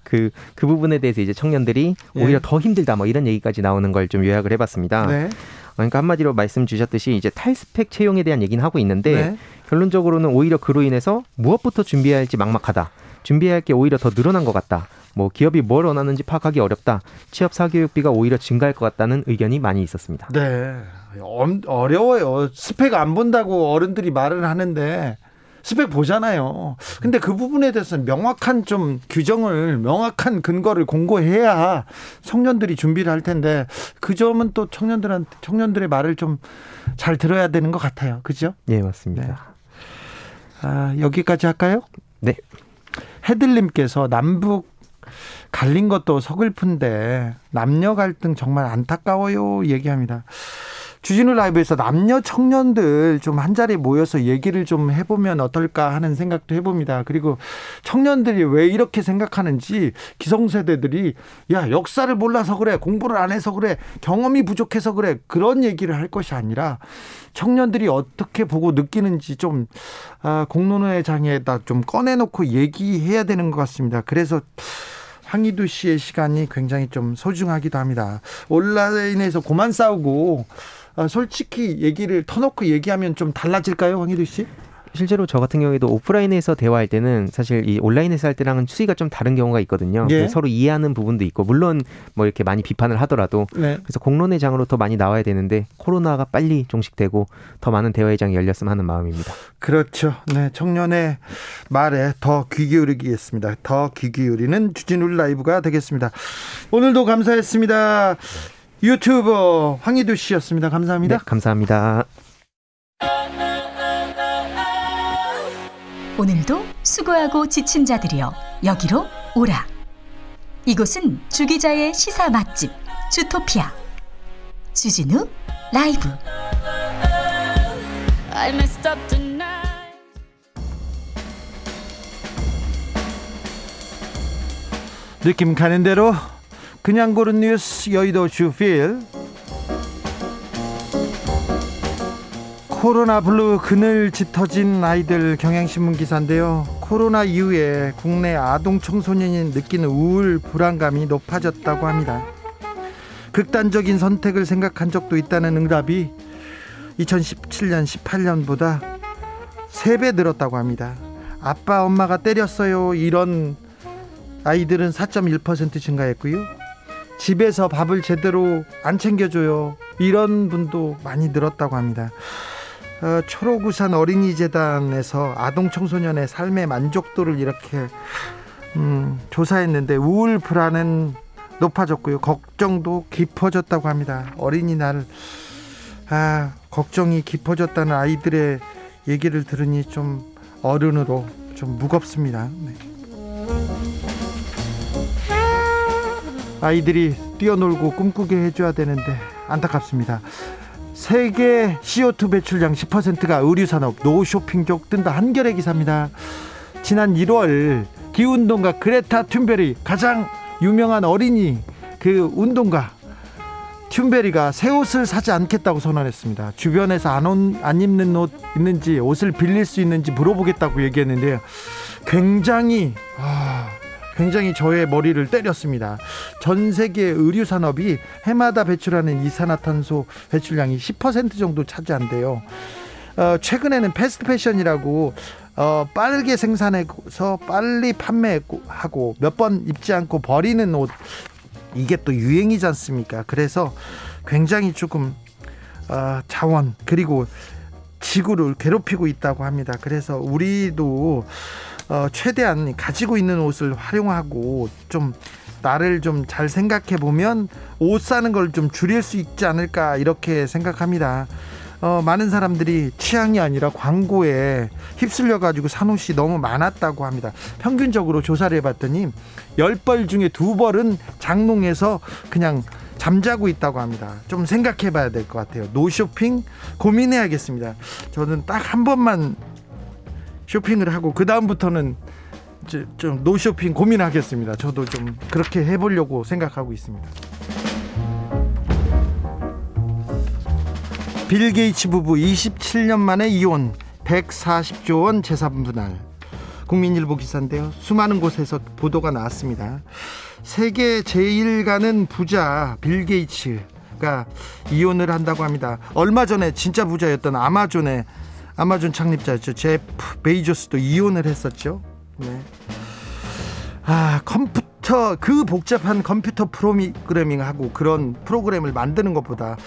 그, 그 부분에 대해서 이제 청년들이 예. 오히려 더 힘들다 뭐 이런 얘기까지 나오는 걸 좀 요약을 해봤습니다. 네. 그러니까 한마디로 말씀 주셨듯이 이제 탈스펙 채용에 대한 얘기는 하고 있는데 네. 결론적으로는 오히려 그로 인해서 무엇부터 준비해야 할지 막막하다. 준비해야 할 게 오히려 더 늘어난 것 같다. 뭐 기업이 뭘 원하는지 파악하기 어렵다. 취업 사교육비가 오히려 증가할 것 같다는 의견이 많이 있었습니다. 네. 엄- 어려워요. 스펙 안 본다고 어른들이 말을 하는데 스펙 보잖아요. 근데 그 부분에 대해서는 명확한 좀 규정을 명확한 근거를 공고해야 청년들이 준비를 할 텐데 그 점은 또 청년들한테 청년들의 말을 좀 잘 들어야 되는 것 같아요. 그죠? 예, 맞습니다. 아, 여기까지 할까요? 네. 해들님께서 남북 갈린 것도 서글픈데 남녀 갈등 정말 안타까워요 얘기합니다. 주진우 라이브에서 남녀 청년들 좀 한 자리에 모여서 얘기를 좀 해보면 어떨까 하는 생각도 해봅니다. 그리고 청년들이 왜 이렇게 생각하는지 기성세대들이 야 역사를 몰라서 그래 공부를 안 해서 그래 경험이 부족해서 그래 그런 얘기를 할 것이 아니라 청년들이 어떻게 보고 느끼는지 좀 아, 공론의 장에다 좀 꺼내놓고 얘기해야 되는 것 같습니다. 그래서 황희두 씨의 시간이 굉장히 좀 소중하기도 합니다. 온라인에서 고만 싸우고 아, 솔직히 얘기를 터놓고 얘기하면 좀 달라질까요, 황희두 씨? 실제로 저 같은 경우에도 오프라인에서 대화할 때는 사실 이 온라인에서 할 때랑은 추이가 좀 다른 경우가 있거든요. 예. 서로 이해하는 부분도 있고 물론 뭐 이렇게 많이 비판을 하더라도 네. 그래서 공론의 장으로 더 많이 나와야 되는데 코로나가 빨리 종식되고 더 많은 대화의 장이 열렸으면 하는 마음입니다. 그렇죠. 네, 청년의 말에 더 귀 기울이겠습니다. 더 귀 기울이는 주진우 라이브가 되겠습니다. 오늘도 감사했습니다. 유튜버 황희두 씨였습니다. 감사합니다. 네, 감사합니다. 오늘도 수고하고 지친 자들이여 여기로 오라. 이곳은 주기자의 시사 맛집 주토피아 주진우 라이브. 느낌 가는 대로 그냥 고른 뉴스 여의도 주필 코로나 블루 그늘 짙어진 아이들 경향신문 기사인데요. 코로나 이후에 국내 아동 청소년이 느끼는 우울 불안감이 높아졌다고 합니다. 극단적인 선택을 생각한 적도 있다는 응답이 2017년 18년보다 3배 늘었다고 합니다. 아빠 엄마가 때렸어요. 이런 아이들은 4.1% 증가했고요. 집에서 밥을 제대로 안 챙겨줘요. 이런 분도 많이 늘었다고 합니다. 어, 초록우산 어린이재단에서 아동 청소년의 삶의 만족도를 이렇게 음, 조사했는데 우울 불안은 높아졌고요. 걱정도 깊어졌다고 합니다. 어린이날 아 걱정이 깊어졌다는 아이들의 얘기를 들으니 좀 어른으로 좀 무겁습니다. 네. 아이들이 뛰어놀고 꿈꾸게 해줘야 되는데 안타깝습니다. 세계 CO2 배출량 10%가 의류산업 노쇼핑족 뜬다 한겨레 기사입니다. 지난 1월 기운동가 그레타 튠베리 가장 유명한 어린이 그 운동가 튠베리가 새 옷을 사지 않겠다고 선언했습니다. 주변에서 안, 온, 안 입는 옷 있는지 옷을 빌릴 수 있는지 물어보겠다고 얘기했는데요. 굉장히 아, 굉장히 저의 머리를 때렸습니다. 전 세계 의류 산업이 해마다 배출하는 이산화탄소 배출량이 10% 정도 차지한대요. 어, 최근에는 패스트 패션이라고 어, 빠르게 생산해서 빨리 판매하고 몇 번 입지 않고 버리는 옷 이게 또 유행이지 않습니까? 그래서 굉장히 조금 어, 자원 그리고 지구를 괴롭히고 있다고 합니다. 그래서 우리도 어, 최대한 가지고 있는 옷을 활용하고 좀 나를 좀 잘 생각해 보면 옷 사는 걸 좀 줄일 수 있지 않을까 이렇게 생각합니다. 어, 많은 사람들이 취향이 아니라 광고에 휩쓸려 가지고 산 옷이 너무 많았다고 합니다. 평균적으로 조사를 해 봤더니 열 벌 중에 두 벌은 장롱에서 그냥 잠자고 있다고 합니다. 좀 생각해 봐야 될 것 같아요. 노쇼핑 고민해야겠습니다. 저는 딱 한 번만 쇼핑을 하고 그 다음부터는 좀 no쇼핑 고민하겠습니다. 저도 좀 그렇게 해보려고 생각하고 있습니다. 빌 게이츠 부부 27년 만에 이혼 140조 원 재산 분할 국민일보 기사인데요. 수많은 곳에서 보도가 나왔습니다. 세계 제일 가는 부자 빌 게이츠가 이혼을 한다고 합니다. 얼마 전에 진짜 부자였던 아마존의 아마존 창립자였죠. 제프 베이조스도 이혼을 했었죠. 네. 아 컴퓨터 그 복잡한 컴퓨터 프로그래밍하고 그런 프로그램을 만드는 것보다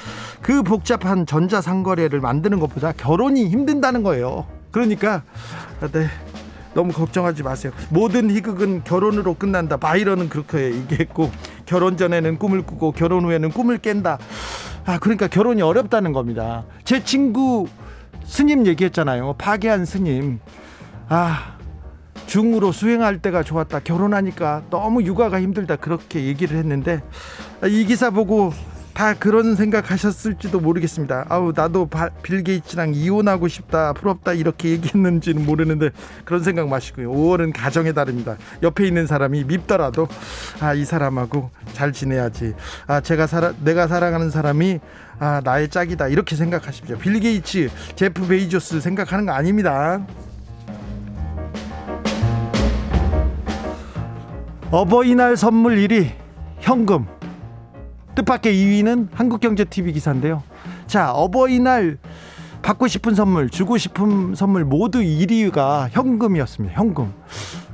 그 복잡한 전자 상거래를 만드는 것보다 결혼이 힘든다는 거예요. 그러니까 네. 너무 걱정하지 마세요. 모든 희극은 결혼으로 끝난다. 바이런은 그렇게 얘기했고 결혼 전에는 꿈을 꾸고 결혼 후에는 꿈을 깬다. 아 그러니까 결혼이 어렵다는 겁니다. 제 친구 스님 얘기했잖아요. 파괴한 스님. 아 중으로 수행할 때가 좋았다. 결혼하니까 너무 육아가 힘들다. 그렇게 얘기를 했는데 이 기사 보고 다 그런 생각하셨을지도 모르겠습니다. 아우 나도 바, 빌 게이츠랑 이혼하고 싶다. 부럽다. 이렇게 얘기했는지는 모르는데 그런 생각 마시고요. 5월은 가정의 달입니다. 옆에 있는 사람이 밉더라도 아 이 사람하고 잘 지내야지. 아 제가 사라, 내가 사랑하는 사람이 아 나의 짝이다. 이렇게 생각하십시오. 빌 게이츠, 제프 베이조스 생각하는 거 아닙니다. 어버이날 선물 1위 현금 뜻밖의 2위는 한국경제TV 기사인데요 자, 어버이날 받고 싶은 선물, 주고 싶은 선물 모두 1위가 현금이었습니다. 현금.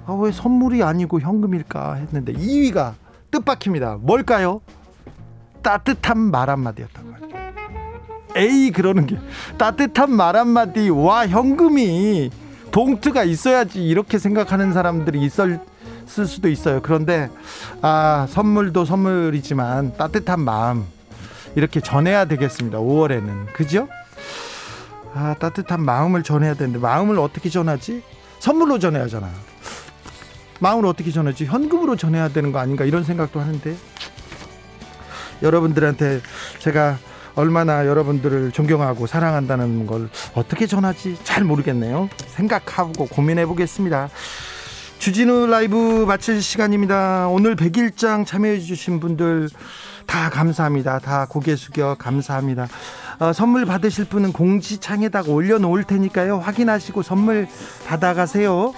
아, 왜 선물이 아니고 현금일까 했는데 2위가 뜻밖입니다. 뭘까요? 따뜻한 말 한마디였던 거죠. 에이 그러는 게 따뜻한 말 한마디 와 현금이 봉투가 있어야지 이렇게 생각하는 사람들이 있을 수도 있어요. 그런데 아 선물도 선물이지만 따뜻한 마음 이렇게 전해야 되겠습니다. 5월에는 그죠? 아 따뜻한 마음을 전해야 되는데 마음을 어떻게 전하지? 선물로 전해야 하잖아. 마음을 어떻게 전하지? 현금으로 전해야 되는 거 아닌가 이런 생각도 하는데 여러분들한테 제가 얼마나 여러분들을 존경하고 사랑한다는 걸 어떻게 전하지 잘 모르겠네요. 생각하고 고민해 보겠습니다. 주진우 라이브 마칠 시간입니다. 오늘 100일장 참여해 주신 분들 다 감사합니다. 다 고개 숙여 감사합니다. 어, 선물 받으실 분은 공지창에다가 올려놓을 테니까요. 확인하시고 선물 받아가세요.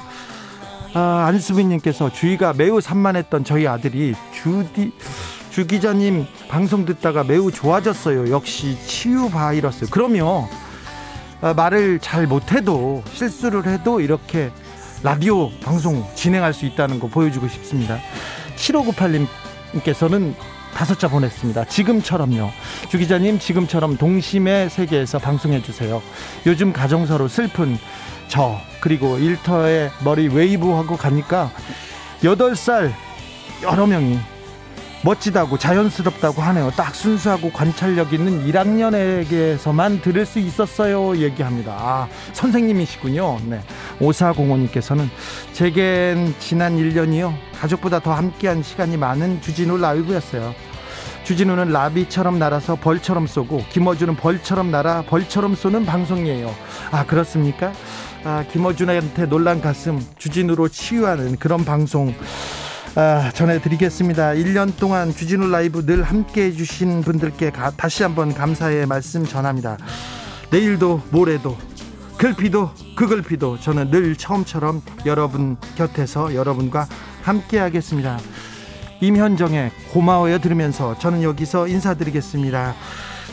아, 안수빈님께서 주위가 매우 산만했던 저희 아들이 주디 주 기자님 방송 듣다가 매우 좋아졌어요. 역시 치유 바이러스. 그럼요. 아, 말을 잘 못해도 실수를 해도 이렇게 라디오 방송 진행할 수 있다는 거 보여주고 싶습니다. 7598님께서는 다섯 자 보냈습니다. 지금처럼요. 주 기자님 지금처럼 동심의 세계에서 방송해 주세요. 요즘 가정서로 슬픈 저 그리고 일터에 머리 웨이브하고 가니까 여덟 살 여러 명이 멋지다고 자연스럽다고 하네요. 딱 순수하고 관찰력 있는 1학년에게서만 들을 수 있었어요. 얘기합니다. 아, 선생님이시군요. 네. 오사공원님께서는 제겐 지난 1년이요. 가족보다 더 함께한 시간이 많은 주진우 라이브였어요. 주진우는 라비처럼 날아서 벌처럼 쏘고 김어준은 벌처럼 날아 벌처럼 쏘는 방송이에요. 아 그렇습니까? 아 김어준한테 놀란 가슴 주진우로 치유하는 그런 방송 아, 전해드리겠습니다. 1년 동안 주진우 라이브 늘 함께 해주신 분들께 가, 다시 한번 감사의 말씀 전합니다. 내일도 모레도 글피도 그 글피도 저는 늘 처음처럼 여러분 곁에서 여러분과 함께 하겠습니다. 임현정의 고마워요 들으면서 저는 여기서 인사드리겠습니다.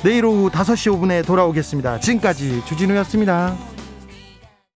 내일 오후 5시 5분에 돌아오겠습니다. 지금까지 주진우였습니다.